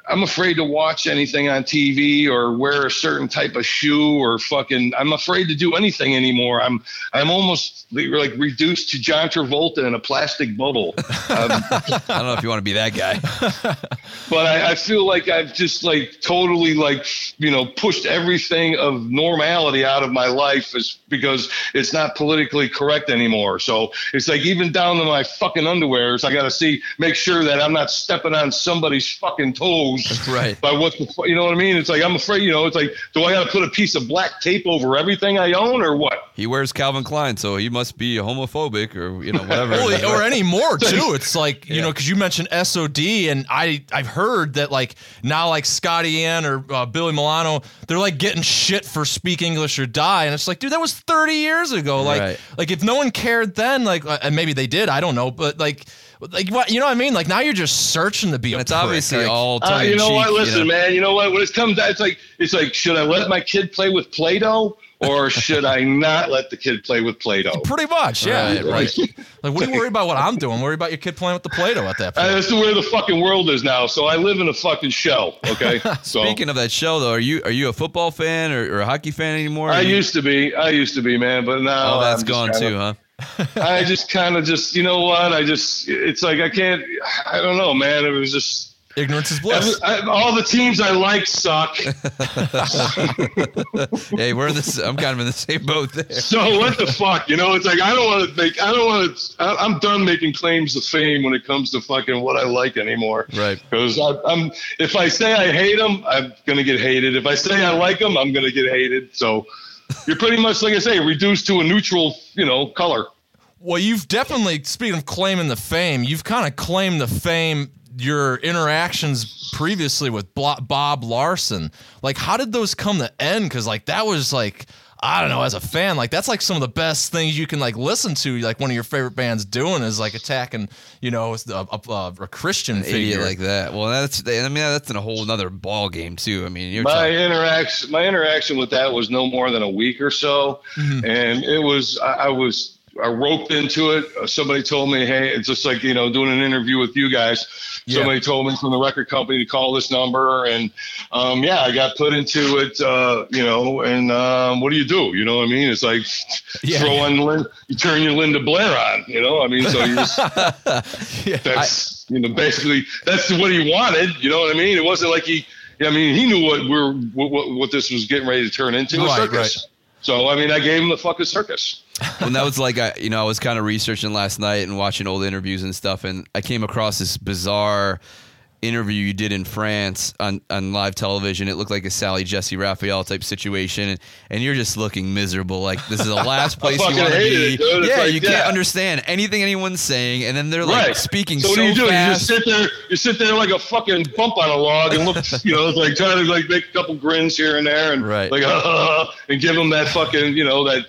I'm afraid to watch anything on TV or wear a certain type of shoe or fucking. I'm afraid to do anything anymore. I'm I'm almost like reduced to John Travolta in a plastic bubble. (laughs) Um, I don't know if you want to be that guy, (laughs) but I, I feel like I've just like totally like you know pushed everything of normality out of my life is because it's not politically correct anymore. So it's like even down to my fucking underwears, I got to see make sure that I'm not stepping on somebody's fucking toes (laughs) right. by what the you know what I mean. It's like I'm afraid, you know. It's like, do I got to put a piece of black tape over everything I own, or what? He wears Calvin Klein, so he must be homophobic, or you know whatever. or any more (laughs) too. It's like you yeah. know because you mentioned SOD, and I I've heard that like now like Scott Ian or uh, Billy Milano, they're like getting shit for speak English or die, and it's like, dude, that was 30 years ago. Like right. like if no one cared then, like uh, and maybe they did, I don't know, but like like what you know what I mean? Like now you're just searching to be. it's prick. obviously like, all. Uh, you know cheek, what? Listen, you know? man. You know what? When it comes, down, it's like it's like should I let my kid play with Play-Doh? Or should I not let the kid play with Play-Doh? (laughs) Pretty much, yeah. Right, right. like, what are you worried about? What I'm doing? Worry about your kid playing with the Play-Doh at that point. Uh, that's where the fucking world is now. So I live in a fucking shell. Okay. (laughs) So, Speaking of that shell, though, are you are you a football fan or, or a hockey fan anymore? I used to be. I used to be, man. But now oh, that's gone too, huh? I just kind of just, you know what? I just, it's like I can't, I don't know, man. It was just ignorance is bliss. I, I, all the teams I like suck. (laughs) (laughs) hey, we're in this. I'm kind of in the same boat there. So what the fuck? You know, it's like I don't want to make. I don't want to. I'm done making claims of fame when it comes to fucking what I like anymore. Right. Because I'm. If I say I hate them, I'm gonna get hated. If I say I like them, I'm gonna get hated. So you're pretty much like I say, reduced to a neutral, you know, color. Well, you've definitely speaking of claiming the fame, you've kind of claimed the fame your interactions previously with Bob Larson. Like, how did those come to end? Because like that was like I don't know, as a fan, like that's like some of the best things you can like listen to. Like one of your favorite bands doing is like attacking, you know, a, a, a Christian An figure like that. Well, that's I mean that's in a whole other ball game too. I mean, my talking- interaction, my interaction with that was no more than a week or so, mm-hmm. and it was I, I was I roped into it. Uh, somebody told me, hey, it's just like you know doing an interview with you guys. Yeah. Somebody told me from the record company to call this number, and um, yeah, I got put into it. Uh, you know, and um, what do you do? You know what I mean? It's like yeah. throw on Lin- you turn your Linda Blair on. You know, I mean, so you just (laughs) yeah, that's I, you know basically that's what he wanted. You know what I mean? It wasn't like he. I mean, he knew what we're what, what this was getting ready to turn into right, a circus. Right. So I mean, I gave him the fucking circus. (laughs) when that was like, I, you know, I was kind of researching last night and watching old interviews and stuff, and I came across this bizarre interview you did in France on, on live television. It looked like a Sally Jessy Raphael type situation, and, and you're just looking miserable. Like this is the (laughs) last place you want to be. It, yeah, like, you can't understand anything anyone's saying, and then they're like right. speaking so, so what do you do? fast. You just sit there, you sit there like a fucking bump on a log, and look, you know, like trying to like make a couple grins here and there, and right. like uh, (laughs) and give them that fucking, you know, that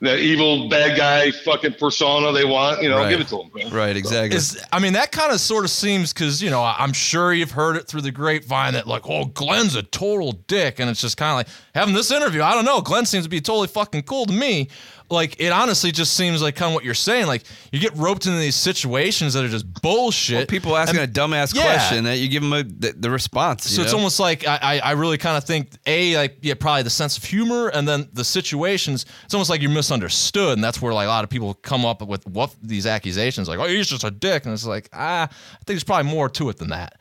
that evil bad guy fucking persona they want, you know, right. give it to them. Man. Right, exactly. Is, I mean, that kind of sort of seems because you know I'm sure you've heard it through the grapevine that like, oh, Glenn's a total dick, and it's just kind of like having this interview. I don't know, Glenn seems to be totally fucking cool to me like it honestly just seems like kind of what you're saying. Like you get roped into these situations that are just bullshit. Well, people asking and, a dumbass yeah. question that you give them a, the, the response. So it's almost like I, I really kind of think a like yeah probably the sense of humor and then the situations. It's almost like you're misunderstood, and that's where like a lot of people come up with what these accusations like oh he's just a dick, and it's like ah I think there's probably more to it than that.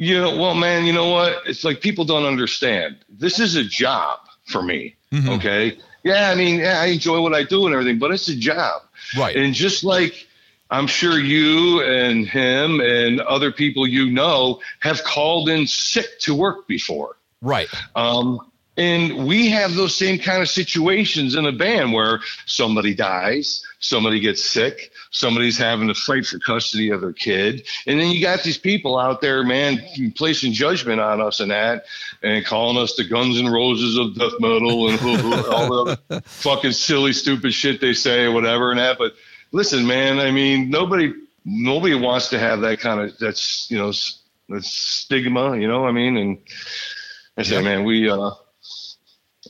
You know, well, man, you know what? It's like people don't understand. This is a job for me. Mm-hmm. Okay yeah, I mean, yeah, I enjoy what I do and everything, but it's a job. Right. And just like I'm sure you and him and other people you know have called in sick to work before. Right. Um, and we have those same kind of situations in a band where somebody dies, somebody gets sick, somebody's having to fight for custody of their kid. And then you got these people out there, man, placing judgment on us and that, and calling us the Guns and Roses of death metal and (laughs) all the fucking silly, stupid shit they say or whatever and that. But listen, man, I mean, nobody, nobody wants to have that kind of, that's, you know, that stigma, you know, I mean, and I said, man, we, uh,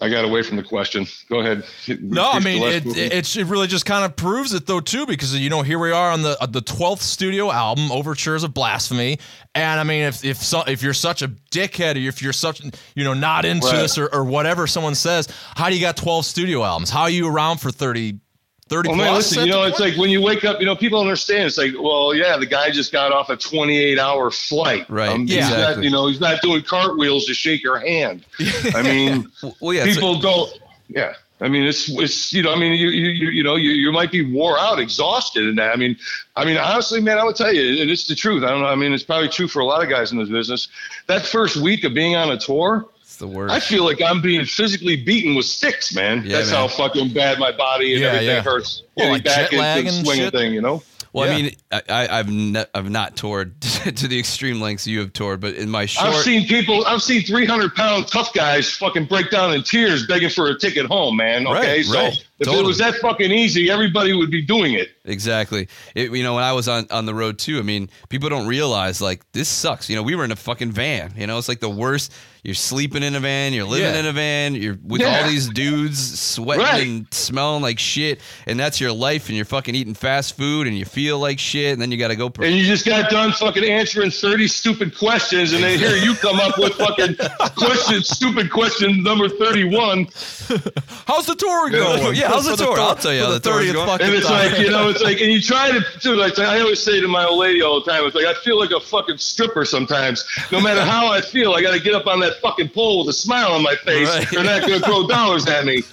I got away from the question. Go ahead. No, I mean it, it, it. really just kind of proves it though too, because you know here we are on the uh, the twelfth studio album, Overtures of Blasphemy, and I mean if if so, if you're such a dickhead, or if you're such you know not into right. this or, or whatever someone says, how do you got twelve studio albums? How are you around for thirty 30 well, man, listen, you know, it's like when you wake up, you know, people understand. It's like, well, yeah, the guy just got off a 28 hour flight. Right. Um, yeah. Exactly. Not, you know, he's not doing cartwheels to shake your hand. I mean, (laughs) well, yeah, people don't, yeah. I mean, it's, it's, you know, I mean, you, you, you know, you, you might be wore out, exhausted and that. I mean, I mean, honestly, man, I would tell you, and it's the truth. I don't know. I mean, it's probably true for a lot of guys in this business. That first week of being on a tour, the worst. I feel like I'm being physically beaten with sticks, man. Yeah, That's man. how fucking bad my body and yeah, everything yeah. hurts. Well, like back into swinging thing, you know. Well. I mean, I, have ne- I've not toured (laughs) to the extreme lengths you have toured, but in my short, I've seen people, I've seen 300 pound tough guys fucking break down in tears begging for a ticket home, man. Okay, right, so right. if totally. it was that fucking easy, everybody would be doing it. Exactly. It, you know, when I was on on the road too, I mean, people don't realize like this sucks. You know, we were in a fucking van. You know, it's like the worst you're sleeping in a van, you're living yeah. in a van, you're with yeah. all these dudes sweating right. and smelling like shit, and that's your life, and you're fucking eating fast food, and you feel like shit, and then you got to go. and you just got done fucking answering thirty stupid questions, and then here you come up with fucking question, stupid question number thirty-one. (laughs) How's the tour going? yeah, how's the, the tour? I'll tell you how the, tour going. And it's time. like you know, (laughs) it's like, and you try to do like I always say to my old lady all the time, it's like I feel like a fucking stripper sometimes. No matter how I feel, I got to get up on that fucking pole with a smile on my face. Right. They're not going to throw dollars at me. (laughs)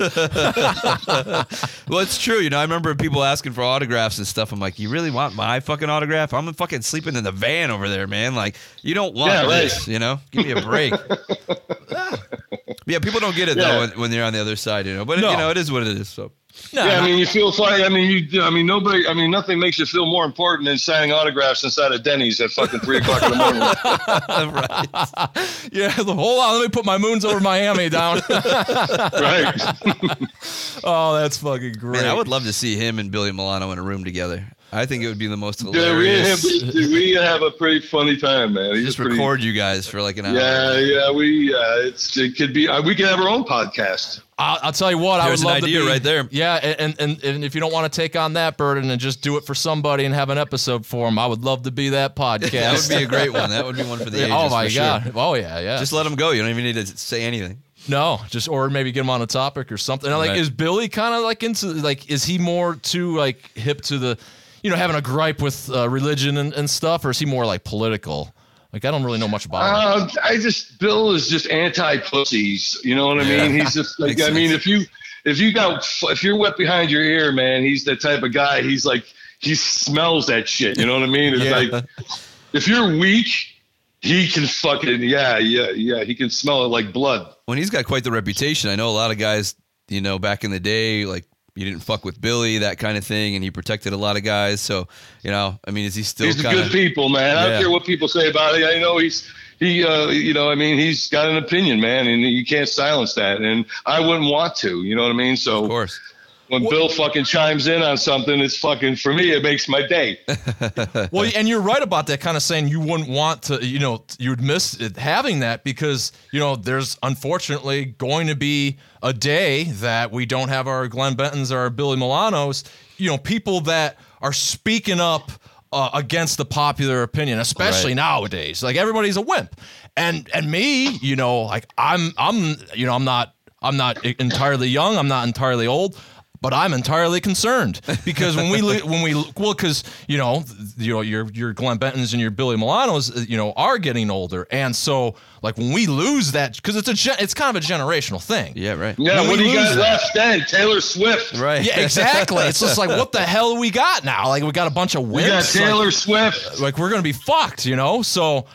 well, it's true. You know, I remember people asking for autographs and stuff. I'm like, you really want my fucking autograph? I'm fucking sleeping in the van over there, man. Like, you don't want yeah, this, right. you know? Give me a break. (laughs) yeah, people don't get it, yeah. though, when, when, they're on the other side, you know? But, no. you know, it is what it is, so. No, yeah, I mean, you feel fine. I mean, you. I mean, nobody. I mean, nothing makes you feel more important than signing autographs inside of Denny's at fucking three o'clock in the morning. (laughs) right. Yeah. The whole lot. Let me put my moons over Miami down. (laughs) right. (laughs) oh, that's fucking great. Man, I would love to see him and Billy Milano in a room together. I think it would be the most hilarious. Yeah, we have, (laughs) we have a pretty funny time, man. He's Just pretty, record you guys for like an hour. Yeah, yeah, we uh, it's it could be uh, we could have our own podcast. I'll, I'll tell you what, There's I would love an idea to be, right there. Yeah, and, and and if you don't want to take on that burden and just do it for somebody and have an episode for them, I would love to be that podcast. (laughs) that would be a great one. That would be one for the (laughs) ages. Oh my god! Sure. Oh yeah, yeah. Just let them go. You don't even need to say anything. No, just or maybe get him on a topic or something. Like, right. is Billy kind of like into like? Is he more too like hip to the? You know, having a gripe with uh, religion and, and stuff, or is he more like political? Like I don't really know much about him. Uh, I just Bill is just anti pussies. You know what I mean? He's just (laughs) like I mean, if you if you got if you're wet behind your ear, man, he's that type of guy. He's like he smells that shit. You know what I mean? It's yeah. like if you're weak, he can fucking yeah yeah yeah he can smell it like blood. When he's got quite the reputation, I know a lot of guys. You know, back in the day, like you didn't fuck with Billy, that kind of thing, and he protected a lot of guys. So, you know, I mean, is he still? He's kinda, good people, man. I don't care what people say about it. I know he's he, uh, you know, I mean, he's got an opinion, man, and you can't silence that. And I wouldn't want to, you know what I mean? So, of course when Bill fucking chimes in on something, it's fucking for me. It makes my day. (laughs) well, and you're right about that. Kind of saying you wouldn't want to, you know, you would miss it, having that because you know there's unfortunately going to be a day that we don't have our Glenn Bentons or our Billy Milanos. You know, people that are speaking up. Uh, against the popular opinion, especially right. nowadays, like everybody's a wimp, and and me, you know, like I'm I'm you know I'm not I'm not entirely young, I'm not entirely old, but I'm entirely concerned because when we when we well because you know you know your your Glenn Bentons and your Billy Milanos uh, you know are getting older. And so like when we lose that because it's a it's kind of a generational thing. Yeah right. Yeah when what do you got left then? Taylor Swift. Right. Yeah exactly. It's just like what the (laughs) hell we got now? Like we got a bunch of wimps we got Taylor like, Swift. like we're gonna be fucked you know? So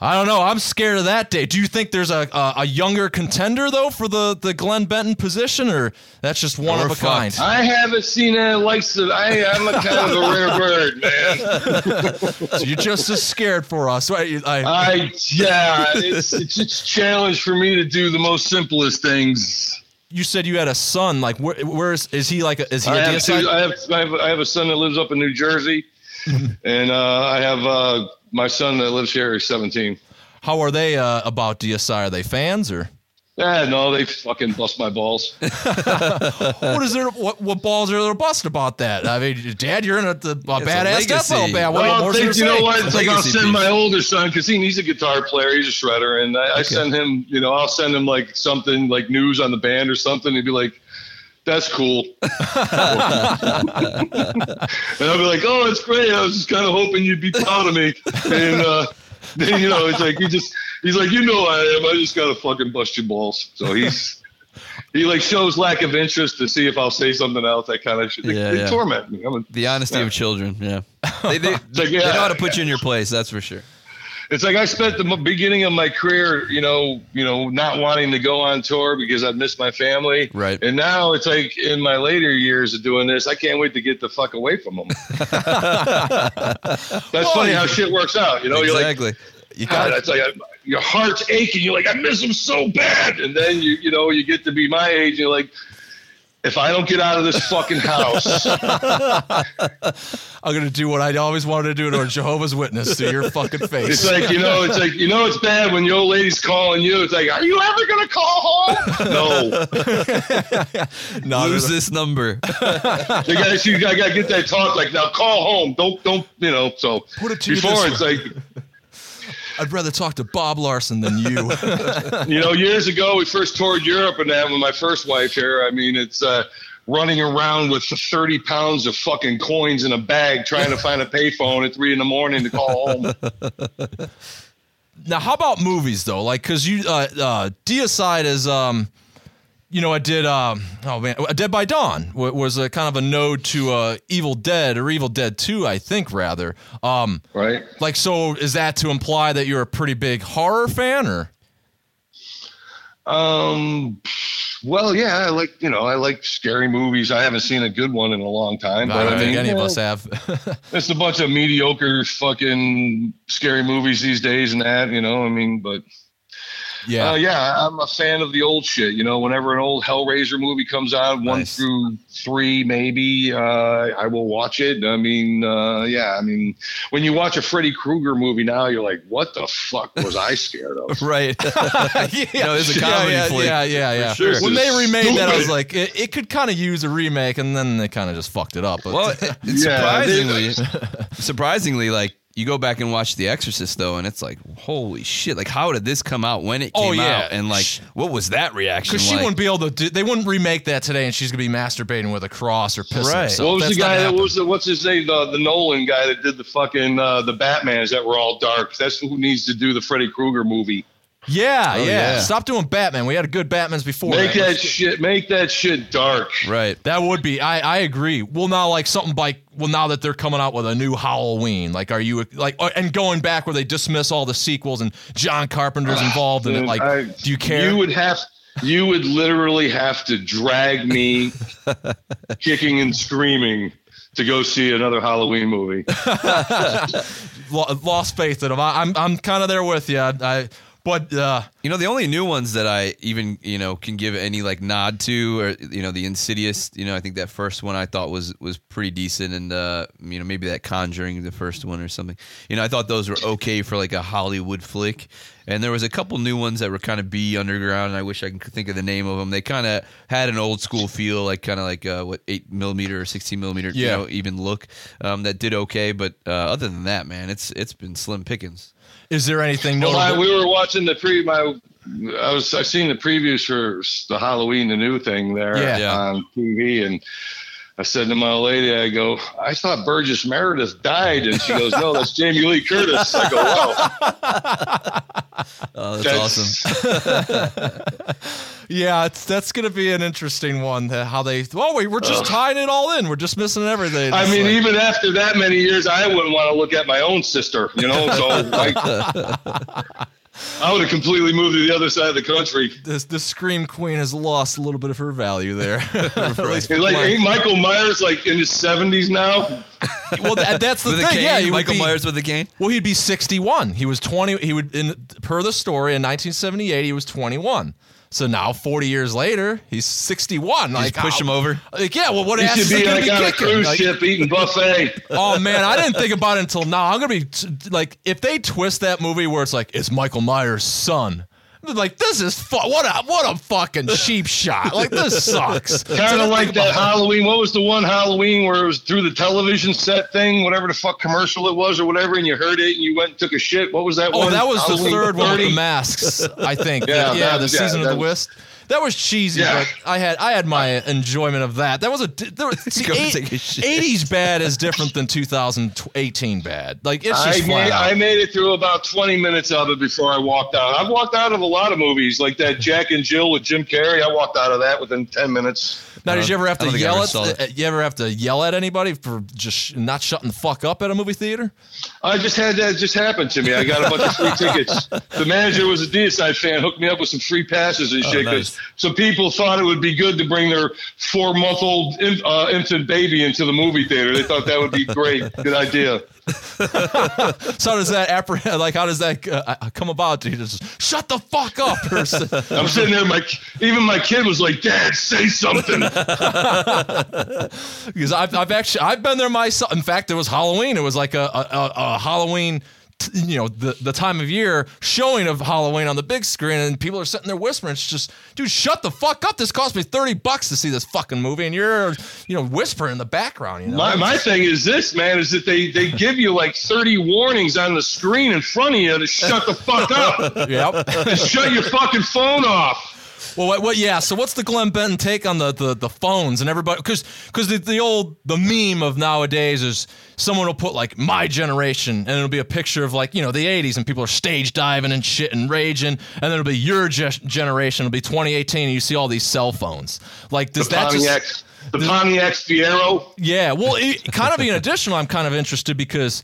I don't know. I'm scared of that day. Do you think there's a a, a younger contender though for the the Glenn Benton position, or that's just one or of a fucked. kind? I haven't seen any likes of. I I'm a kind of a rare bird, man. (laughs) so you're just as scared for us, right? I, I yeah, it's it's just a challenge for me to do the most simplest things. You said you had a son. Like, where, where is is he? Like, a, is he? I have, two, I have I have I have a son that lives up in New Jersey, (laughs) and uh, I have. Uh, my son that lives here is 17. How are they uh, about Deicide? Are they fans or? Yeah, no, they fucking bust my balls. (laughs) what is there? What, what balls are there to bust about that? I mean, Dad, you're in a, the, a a badass death legacy. metal band. What Well, more think, you know what? It's like I'll send piece. my older son because he, he's a guitar player, he's a shredder, and I, I send him, you know, I'll send him like something like news on the band or something. He'd be like, "That's cool," (laughs) and I'll be like, "Oh, it's great. I was just kind of hoping you'd be proud of me." And uh, then you know, it's like he just he's like, "You know, I am. I just gotta fucking bust your balls." So he's. He like shows lack of interest to see if I'll say something else. That kind of shit. They, Yeah, they yeah. torment me. I'm a, The honesty Yeah. of children. Yeah. They, they, (laughs) like, they know how to put you in your place. That's for sure. It's like I spent the beginning of my career, you know, you know, not wanting to go on tour because I'd missed my family. Right. And now it's like in my later years of doing this, I can't wait to get the fuck away from them. (laughs) That's funny how shit works out. You know, you're like, exactly. you got that's like uh, your heart's aching. You're like, I miss them so bad. And then you, you know, you get to be my age. And you're like, if I don't get out of this fucking house, (laughs) I'm gonna do what I always wanted to do to a Jehovah's Witness to your fucking face. It's like you know, it's like you know, it's bad when your old lady's calling you. It's like, are you ever gonna call home? No, (laughs) no, lose this number. you gotta, you got to get that talk. Like now, call home. Don't don't you know? So Put it to you before this it's like I'd rather talk to Bob Larson than you. (laughs) you know, years ago we first toured Europe and that with my first wife here. I mean, it's uh, running around with 30 pounds of fucking coins in a bag trying to find a payphone at three in the morning to call home. (laughs) now, how about movies though? Like, cause you, uh, uh, Deicide is, um, you know, I did, um, oh man, Dead by Dawn was a kind of a node to uh, Evil Dead or Evil Dead Two, I think, rather. Um, Right? like, so is that to imply that you're a pretty big horror fan, or? Um. Well, yeah, I like you know I like scary movies. I haven't seen a good one in a long time, I don't I, think mean, any of us have. (laughs) It's a bunch of mediocre fucking scary movies these days and that, you know. I mean, but yeah. uh, yeah, I'm a fan of the old shit. You know, whenever an old Hellraiser movie comes out, one Nice. through three, maybe, uh, I will watch it. I mean, uh, yeah, I mean, when you watch a Freddy Krueger movie now, you're like, what the fuck was I scared of? (laughs) right. (laughs) yeah, No, it's a comedy yeah, yeah, flick, yeah, yeah, yeah. sure. When they This is remade that, I was like, it, it could kind of use a remake, and then they kind of just fucked it up. But Well, it's (laughs) Yeah, surprisingly, surprisingly, like you go back and watch The Exorcist though, and it's like, holy shit! Like, how did this come out when it Oh, came yeah. out? And like, what was that reaction? because she like? wouldn't be able to, do, they wouldn't remake that today, and she's gonna be masturbating with a cross or pissing Right. herself. What was That's the not guy that happening. was the what's his name the the Nolan guy that did the fucking uh, the Batmans that were all dark? That's who needs to do the Freddy Krueger movie. Yeah, Oh, yeah, yeah. Stop doing Batman. We had a good Batman's before. Make that. that shit. Make that shit dark. right. That would be. I I agree. Well, now like something like well now that they're coming out with a new Halloween, like are you like uh, and going back where they dismiss all the sequels and John Carpenter's involved in it? Like, I- do you care? You would have. You would literally have to drag me, (laughs) kicking and screaming, to go see another Halloween movie. (laughs) Lost faith in him. I, I'm I'm kind of there with you. I, I but uh, You know, the only new ones that I even you know can give any like nod to, or you know, the Insidious. You know, I think that first one I thought was was pretty decent, and uh, you know, maybe that Conjuring, the first one or something. You know, I thought those were okay for like a Hollywood flick. And there was a couple new ones that were kind of B underground, and I wish I could think of the name of them. They kind of had an old school feel, like kind of like uh, what eight millimeter or sixteen millimeter, Yeah. you know, even look. Um, that did okay, but uh, other than that, man, it's it's been slim pickings. Is there anything Well, I, we were watching the pre. My, I was. I seen the previews for the Halloween, the new thing there Yeah. Yeah. on TV, and I said to my lady, I go, I thought Burgess Meredith died, and she goes, No, that's Jamie Lee Curtis. I go, Wow, Oh, that's, awesome. (laughs) yeah, it's, that's gonna be an interesting one. uh, How they? Oh, wait, we're just tying it all in. We're just missing everything. I mean, like- even after that many years, I wouldn't want to look at my own sister, you know. So I, (laughs) I would have completely moved to the other side of the country. this the scream queen has lost a little bit of her value there. (laughs) (laughs) At least Like, ain't Michael Myers like in his seventies now? well, that, that's the with thing. cane, Yeah, he would Michael be- Myers with a cane. Well, he'd be 61. He was 20. He would, in per the story, in 1978, he was 21. So now, 40 years later, he's 61. Like Just push how- him over. Like, yeah. Well, what He ass should he be gonna like be on a kicking? cruise Like, ship eating buffet. (laughs) oh man, I didn't think about it until now. I'm gonna be t- like, if they twist that movie where it's like it's Michael Myers' son, like this is fu- what a what a fucking cheap shot. Like this sucks. (laughs) Kind of like that Halloween. What was the one Halloween where it was through the television set thing, whatever the fuck commercial it was or whatever, and you heard it and you went and took a shit? What was that Oh, one? that was the Halloween third one with the masks. I think. (laughs) Yeah, yeah, that the yeah, season of the was- Wist. That was cheesy, Yeah. but I had I had my enjoyment of that. That was a there was, (laughs) see, eight- take a shit. 80s bad is different than 2018 bad. Like it's I just flat made, out. I made it through about 20 minutes of it before I walked out. I've walked out of a lot of movies like that Jack and Jill with Jim Carrey. I walked out of that within 10 minutes. Now, did you ever have to don't think I yell at? it. You ever have to yell at anybody for just not shutting the fuck up at a movie theater? I just had that just happen to me. I got a bunch of free tickets. (laughs) The manager was a Deicide fan, hooked me up with some free passes and oh, shit because some people thought it would be good to bring their four month old in, uh, infant baby into the movie theater. They thought that would be great. Good idea. (laughs) So how does that apprehend? Like how does that uh, uh, come about? Do you just shut the fuck up? Or I'm sitting there, my even my kid was like, "Dad, say something." (laughs) because I've, I've actually I've been there myself. In fact, it was Halloween. It was like a, a, a Halloween. You know the the time of year showing of Halloween on the big screen, and people are sitting there whispering. It's just, dude, shut the fuck up! This cost me thirty bucks to see this fucking movie, and you're, you know, whispering in the background. You know, My, my thing is this, man, is that they, they give you like 30 warnings on the screen in front of you to shut the fuck up. (laughs) yep. Shut your fucking phone off. Well, what, what? Yeah. So, what's the Glenn Benton take on the the, the phones and everybody? Because because the, the old the meme of nowadays is someone will put like my generation and it'll be a picture of like you know the '80s and people are stage diving and shit and raging, and then it'll be your ge- generation. It'll be 2018 and you see all these cell phones. Like, The does that Pontiac, just? the Pontiac Fiero. Yeah. Well, it, kind of being additional, I'm kind of interested because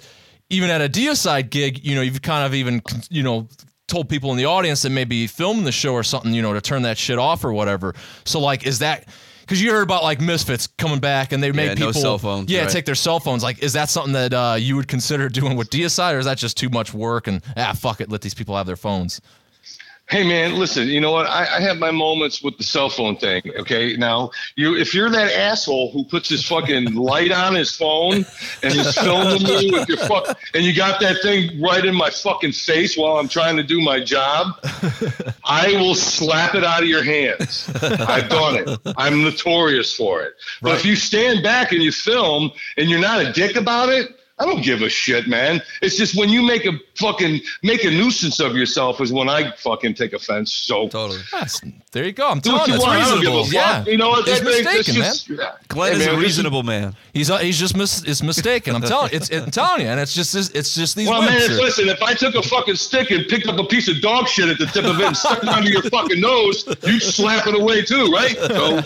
even at a Deicide gig, you know, you've kind of even you know told people in the audience that maybe filming the show or something, you know, to turn that shit off or whatever. So like, is that because you heard about like Misfits coming back and they made Yeah, no people cell phones, yeah right. take their cell phones. Like, is that something that uh, you would consider doing with Deicide, or is that just too much work and ah fuck it, let these people have their phones? Hey man, listen. You know what? I, I have my moments with the cell phone thing. Okay, now you, if you're that asshole who puts his fucking (laughs) light on his phone and he's filming me with your fuck, and you got that thing right in my fucking face while I'm trying to do my job, (laughs) I will slap it out of your hands. I've done it. I'm notorious for it. But if you stand back and you film and you're not a dick about it. I don't give a shit, man. It's just when you make a fucking make a nuisance of yourself is when I fucking take offense. So Totally. Yes, there you go. I'm do telling you, you it's want. I don't give a reasonable. fuck. Yeah, You know what? He's That- that- that's mistaken, man. yeah. Glenn Hey, is man, a this reasonable man. He's uh, he's just mis- is mistaken. I'm telling it's I'm telling you, and it's just it's just these Well, man, here. listen. If I took a fucking stick and picked up a piece of dog shit at the tip of it and stuck it under your fucking nose, you'd slap it away too, right? So,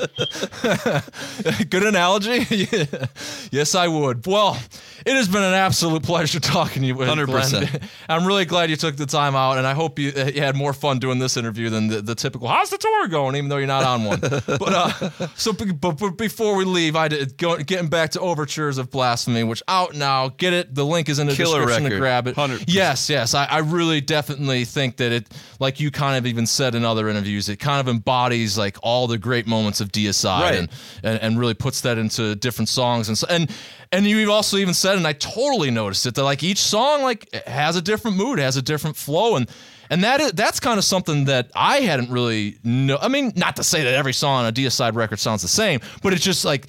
(laughs) Good analogy. (laughs) Yes, I would. Well, it has been an absolute pleasure talking to you. Glenn. 100%. (laughs) I'm really glad you took the time out, and I hope you, you had more fun doing this interview than the, the typical "How's the tour going?" Even though you're not on one. (laughs) but uh, so, but, but before we leave, I did go, getting back to overtures of blasphemy, which out now. Get it. The link is in the Killer description to grab it. 100%. Yes, yes. I, I really definitely think that it, like you kind of even said in other interviews, it kind of embodies like all the great moments of Deicide Right. and, and and really puts that into different songs and so and and you also even said, and I totally noticed it that like each song like has a different mood, has a different flow, and and that is that's kind of something that I hadn't really know. I mean, not to say that every song on a Deicide record sounds the same, but it's just like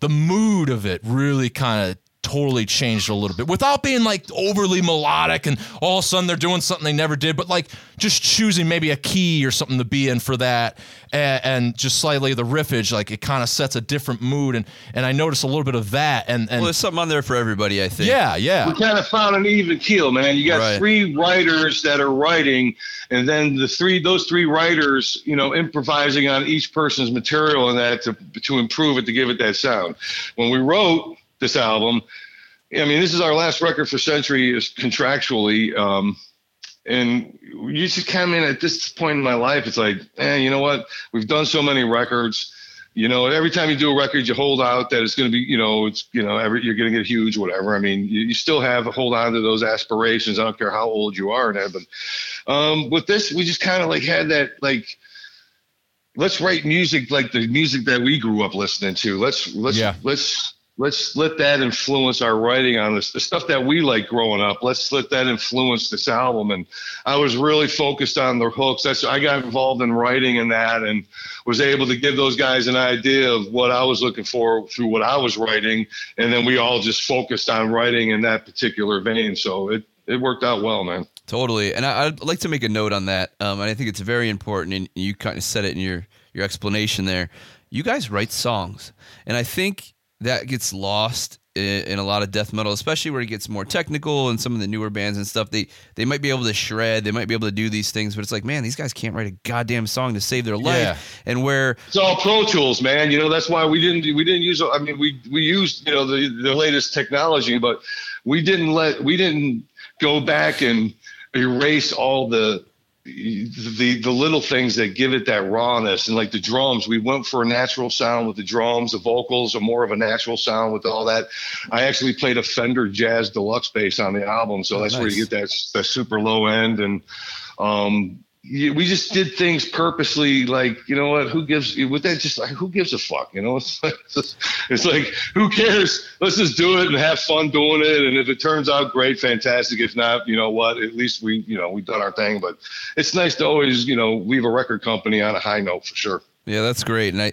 the mood of it really kind of totally changed a little bit without being like overly melodic and all of a sudden they're doing something they never did but like just choosing maybe a key or something to be in for that and, and just slightly the riffage like it kind of sets a different mood and and i noticed a little bit of that and and Well, there's something on there for everybody, I think. yeah yeah we kind of found an even keel, man. You got Right. three writers that are writing, and then the three those three writers, you know, improvising on each person's material and that to to improve it to give it that sound. When we wrote this album, I mean, this is our last record for Century, is contractually. Um, and you just come in at this point in my life, it's like, eh, you know what? We've done so many records. You know, every time you do a record, you hold out that it's going to be, you know, it's, you know, every, you're going to get huge, whatever. I mean, you, you still have to hold on to those aspirations. I don't care how old you are and that, but um, with this, we just kind of like had that, like, let's write music like the music that we grew up listening to. Let's, let's, Yeah. let's, let's let that influence our writing on this the stuff that we like growing up. Let's let that influence this album. And i was really focused on the hooks. That's i got involved in writing in that and was able to give those guys an idea of what i was looking for through what i was writing. And then we all just focused on writing in that particular vein. So it it worked out well man. Totally, and I, would like to make a note on that. Um, and I think it's very important, and you kind of said it in your your explanation there. You guys write songs, and I think that gets lost in, in, a lot of death metal, especially where it gets more technical and some of the newer bands and stuff. They they might be able to shred, they might be able to do these things, but it's like, man, these guys can't write a goddamn song to save their life. Yeah. And where it's all Pro Tools, man. You know that's why we didn't we didn't use. I mean, we we used you know the the latest technology, but we didn't let we didn't go back and erase all the the the little things that give it that rawness. And like the drums we went for a natural sound with the drums the vocals are more of a natural sound with all that. I actually played a fender jazz deluxe bass on the album so oh, that's nice. where you get that that super low end. And um we just did things purposely like you know what who gives with that just like who gives a fuck you know? (laughs) It's like, it's like who cares? Let's just do it and have fun doing it. And if it turns out great fantastic. If not you know what at least we you know we've done our thing. But it's nice to always you know leave a record company on a high note for sure. Yeah that's great. And i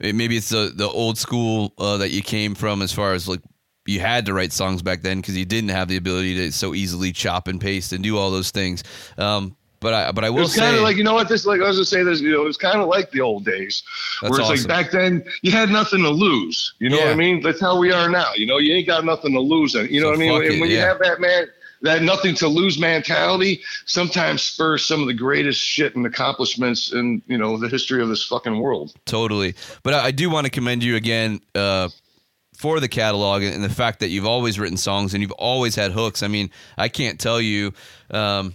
maybe it's the the old school uh, that you came from as far as like you had to write songs back then because you didn't have the ability to so easily chop and paste and do all those things. Um, but I but I will it's kind of like you know what this like I was gonna say this you know it's kind of like the old days where it's awesome. like back then you had nothing to lose you know yeah. what I mean that's how we are now you know you ain't got nothing to lose and you know so what I mean and when it, you yeah. have that man that nothing to lose mentality sometimes spurs some of the greatest shit and accomplishments in you know the history of this fucking world totally but I, I do want to commend you again uh, for the catalog and the fact that you've always written songs and you've always had hooks. I mean, I can't tell you, um,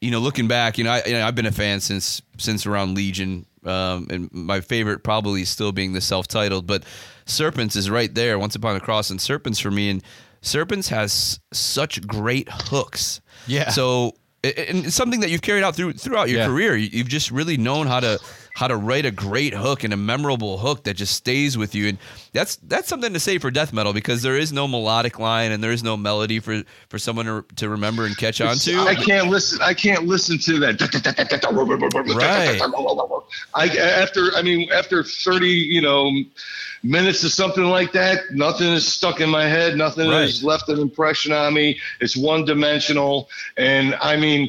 you know, looking back, you know, I, you know, I've been a fan since since around Legion, um, and my favorite probably still being the self-titled. But Serpents is right there, Once Upon a Cross, and Serpents for me, and Serpents has such great hooks. Yeah. So and it's something that you've carried out through throughout your yeah. career. You've just really known how to how to write a great hook and a memorable hook that just stays with you. And that's that's something to say for death metal because there is no melodic line and there is no melody for for someone to, to remember and catch on to. I can't listen. I can't listen to that. Right. I after I mean after thirty you know minutes of something like that, nothing is stuck in my head. Nothing right. has left an impression on me. It's one dimensional, and I mean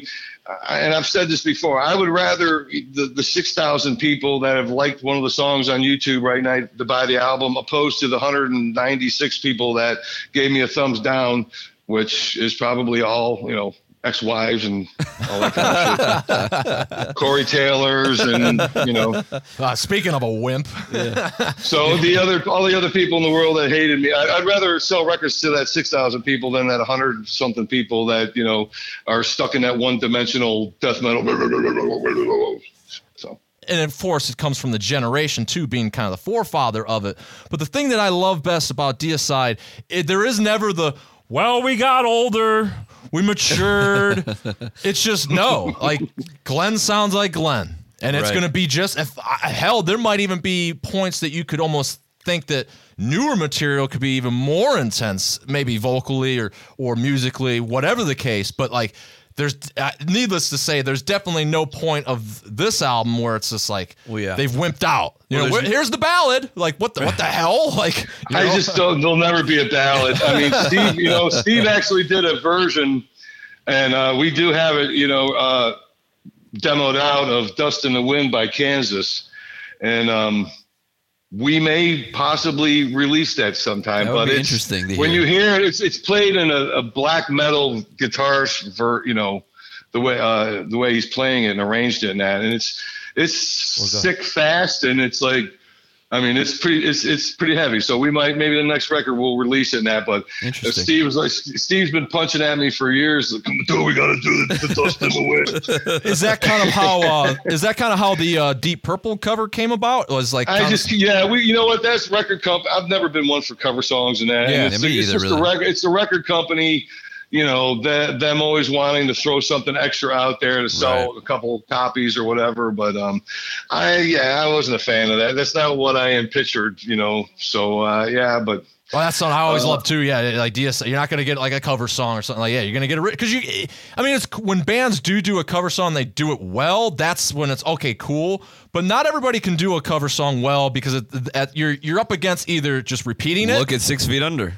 and I've said this before, I would rather the, the 6,000 people that have liked one of the songs on YouTube right now to buy the album opposed to the 196 people that gave me a thumbs down, which is probably all, you know, ex-wives and all that kind of shit. Corey Taylor's and you know. Uh, speaking of a wimp. Yeah. So the other, all the other people in the world that hated me, I, would rather sell records to that six thousand people than that hundred something people that you know are stuck in that one-dimensional death metal. So and of course it comes from the generation too being kind of the forefather of it but the thing that i love best about deicide it, there is never the well we got older we matured. (laughs) it's just no. Like Glenn sounds like Glenn, and it's right. going to be just if uh, hell. There might even be points that you could almost think that newer material could be even more intense, maybe vocally or or musically, whatever the case. But like there's uh, needless to say, there's definitely no point of this album where it's just like well, yeah. they've wimped out. You well, know, here's the ballad. Like what the what the hell? (laughs) Like I know? just don't. There'll never be a ballad. I mean, (laughs) Steve. You know, Steve actually did a version, and uh, we do have it. You know, uh, demoed out of "Dust in the Wind" by Kansas, and um, we may possibly release that sometime. That but it's interesting. when hear. you hear it, it's it's played in a, a black metal guitar for you know the way uh, the way he's playing it and arranged it and that, and it's it's sick fast and it's like I mean, it's pretty, it's it's pretty heavy. So we might maybe the next record we'll release it in that. But Steve was like, Steve's been punching at me for years. Like, do we got to do the, the dust in away. (laughs) Is that kind of how? Uh, is that kind of how the uh, Deep Purple cover came about? It was like I just, of... yeah, we, you know what? That's record company. I've never been one for cover songs and that. Yeah, and it's, it's, just really. a record. It's a record company you know, the, them always wanting to throw something extra out there to sell Right. a couple copies or whatever. But um, I yeah, I wasn't a fan of that. That's not what I am pictured, you know. So uh, yeah, but Well, that's something I always Uh, love too. Yeah, like DS, you're not gonna get like a cover song or something like yeah. You're gonna get a because you. I mean, it's when bands do do a cover song, they do it well. That's when it's okay, cool. But not everybody can do a cover song well because it, at, you're you're up against either just repeating it. Look at Six Feet Under.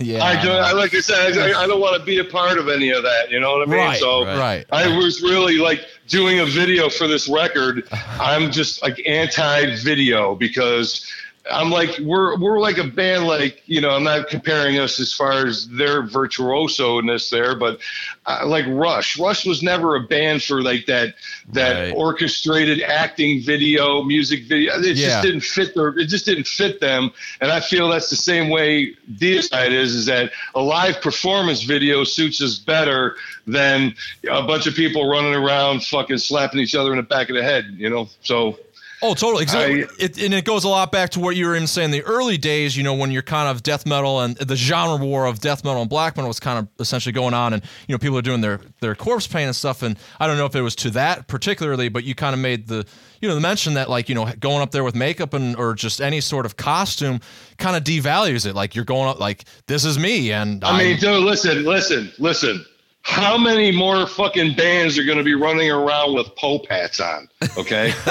Yeah, I don't. I, like I said, I, I don't want to be a part of any of that. You know what I mean? Right, so right. I was really like doing a video for this record. (laughs) I'm just like anti-video because I'm like we're we're like a band like you know I'm not comparing us as far as their virtuoso-ness there, but uh, like Rush. Rush was never a band for like that that Right. orchestrated acting video, music video. It Yeah. just didn't fit their. It just didn't fit them, and I feel that's the same way Deicide is. Is that a live performance video suits us better than a bunch of people running around fucking slapping each other in the back of the head. You know, so. Oh, totally. Exactly. I- it, and it goes a lot back to what you were even saying in the early days, you know, when you're kind of death metal and the genre war of death metal and black metal was kind of essentially going on. And, you know, people are doing their, their corpse paint and stuff. And I don't know if it was to that particularly, but you kind of made the, you know, the mention that like, you know, going up there with makeup and, or just any sort of costume kind of devalues it. Like you're going up, like, this is me. And I mean, dude, listen, listen, listen. How many more fucking bands are going to be running around with Pope hats on? Okay. (laughs)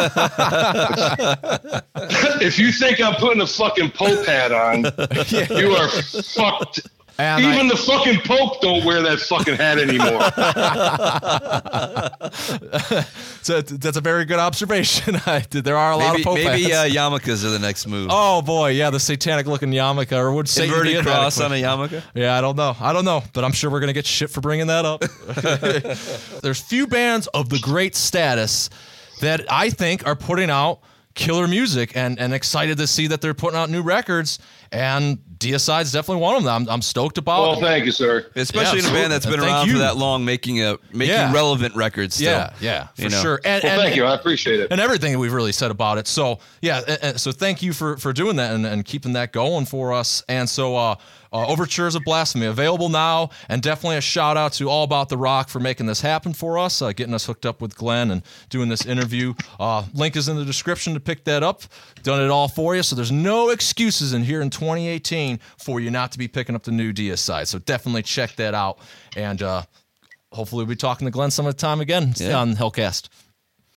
if you think I'm putting a fucking Pope hat on, (laughs) you are fucked. And Even I- the fucking Pope don't wear that fucking hat anymore. (laughs) so that's a very good observation. (laughs) I did. There are a lot of Pope maybe uh, hats. yarmulkes are the next move. Oh boy, yeah, the satanic looking yarmulke, or would Satan be Inverted cross on a yarmulke. Yeah, I don't know. I don't know, but I'm sure we're gonna get shit for bringing that up. (laughs) There's few bands of the great status that I think are putting out killer music and and excited to see that they're putting out new records. And Deicide's definitely one of them. I'm, I'm stoked about. well, thank you, sir. Especially Yeah, in a band that's been absolutely. around for that long, making a making Yeah. relevant records. Still. yeah, yeah, for you know. sure. And, Well, and- thank you. I appreciate it. and everything that we've really said about it. So yeah, and- and so thank you for for doing that and, and keeping that going for us. And so uh, uh, Overtures of Blasphemy available now, and definitely a shout out to All About the Rock for making this happen for us, uh, getting us hooked up with Glenn and doing this interview. Uh, link is in the description to pick that up. Done it all for you, so there's no excuses in here in 2018 for you not to be picking up the new Deicide. So definitely check that out, and uh, hopefully we'll be talking to Glenn some of the time again Yeah. on Hellcast.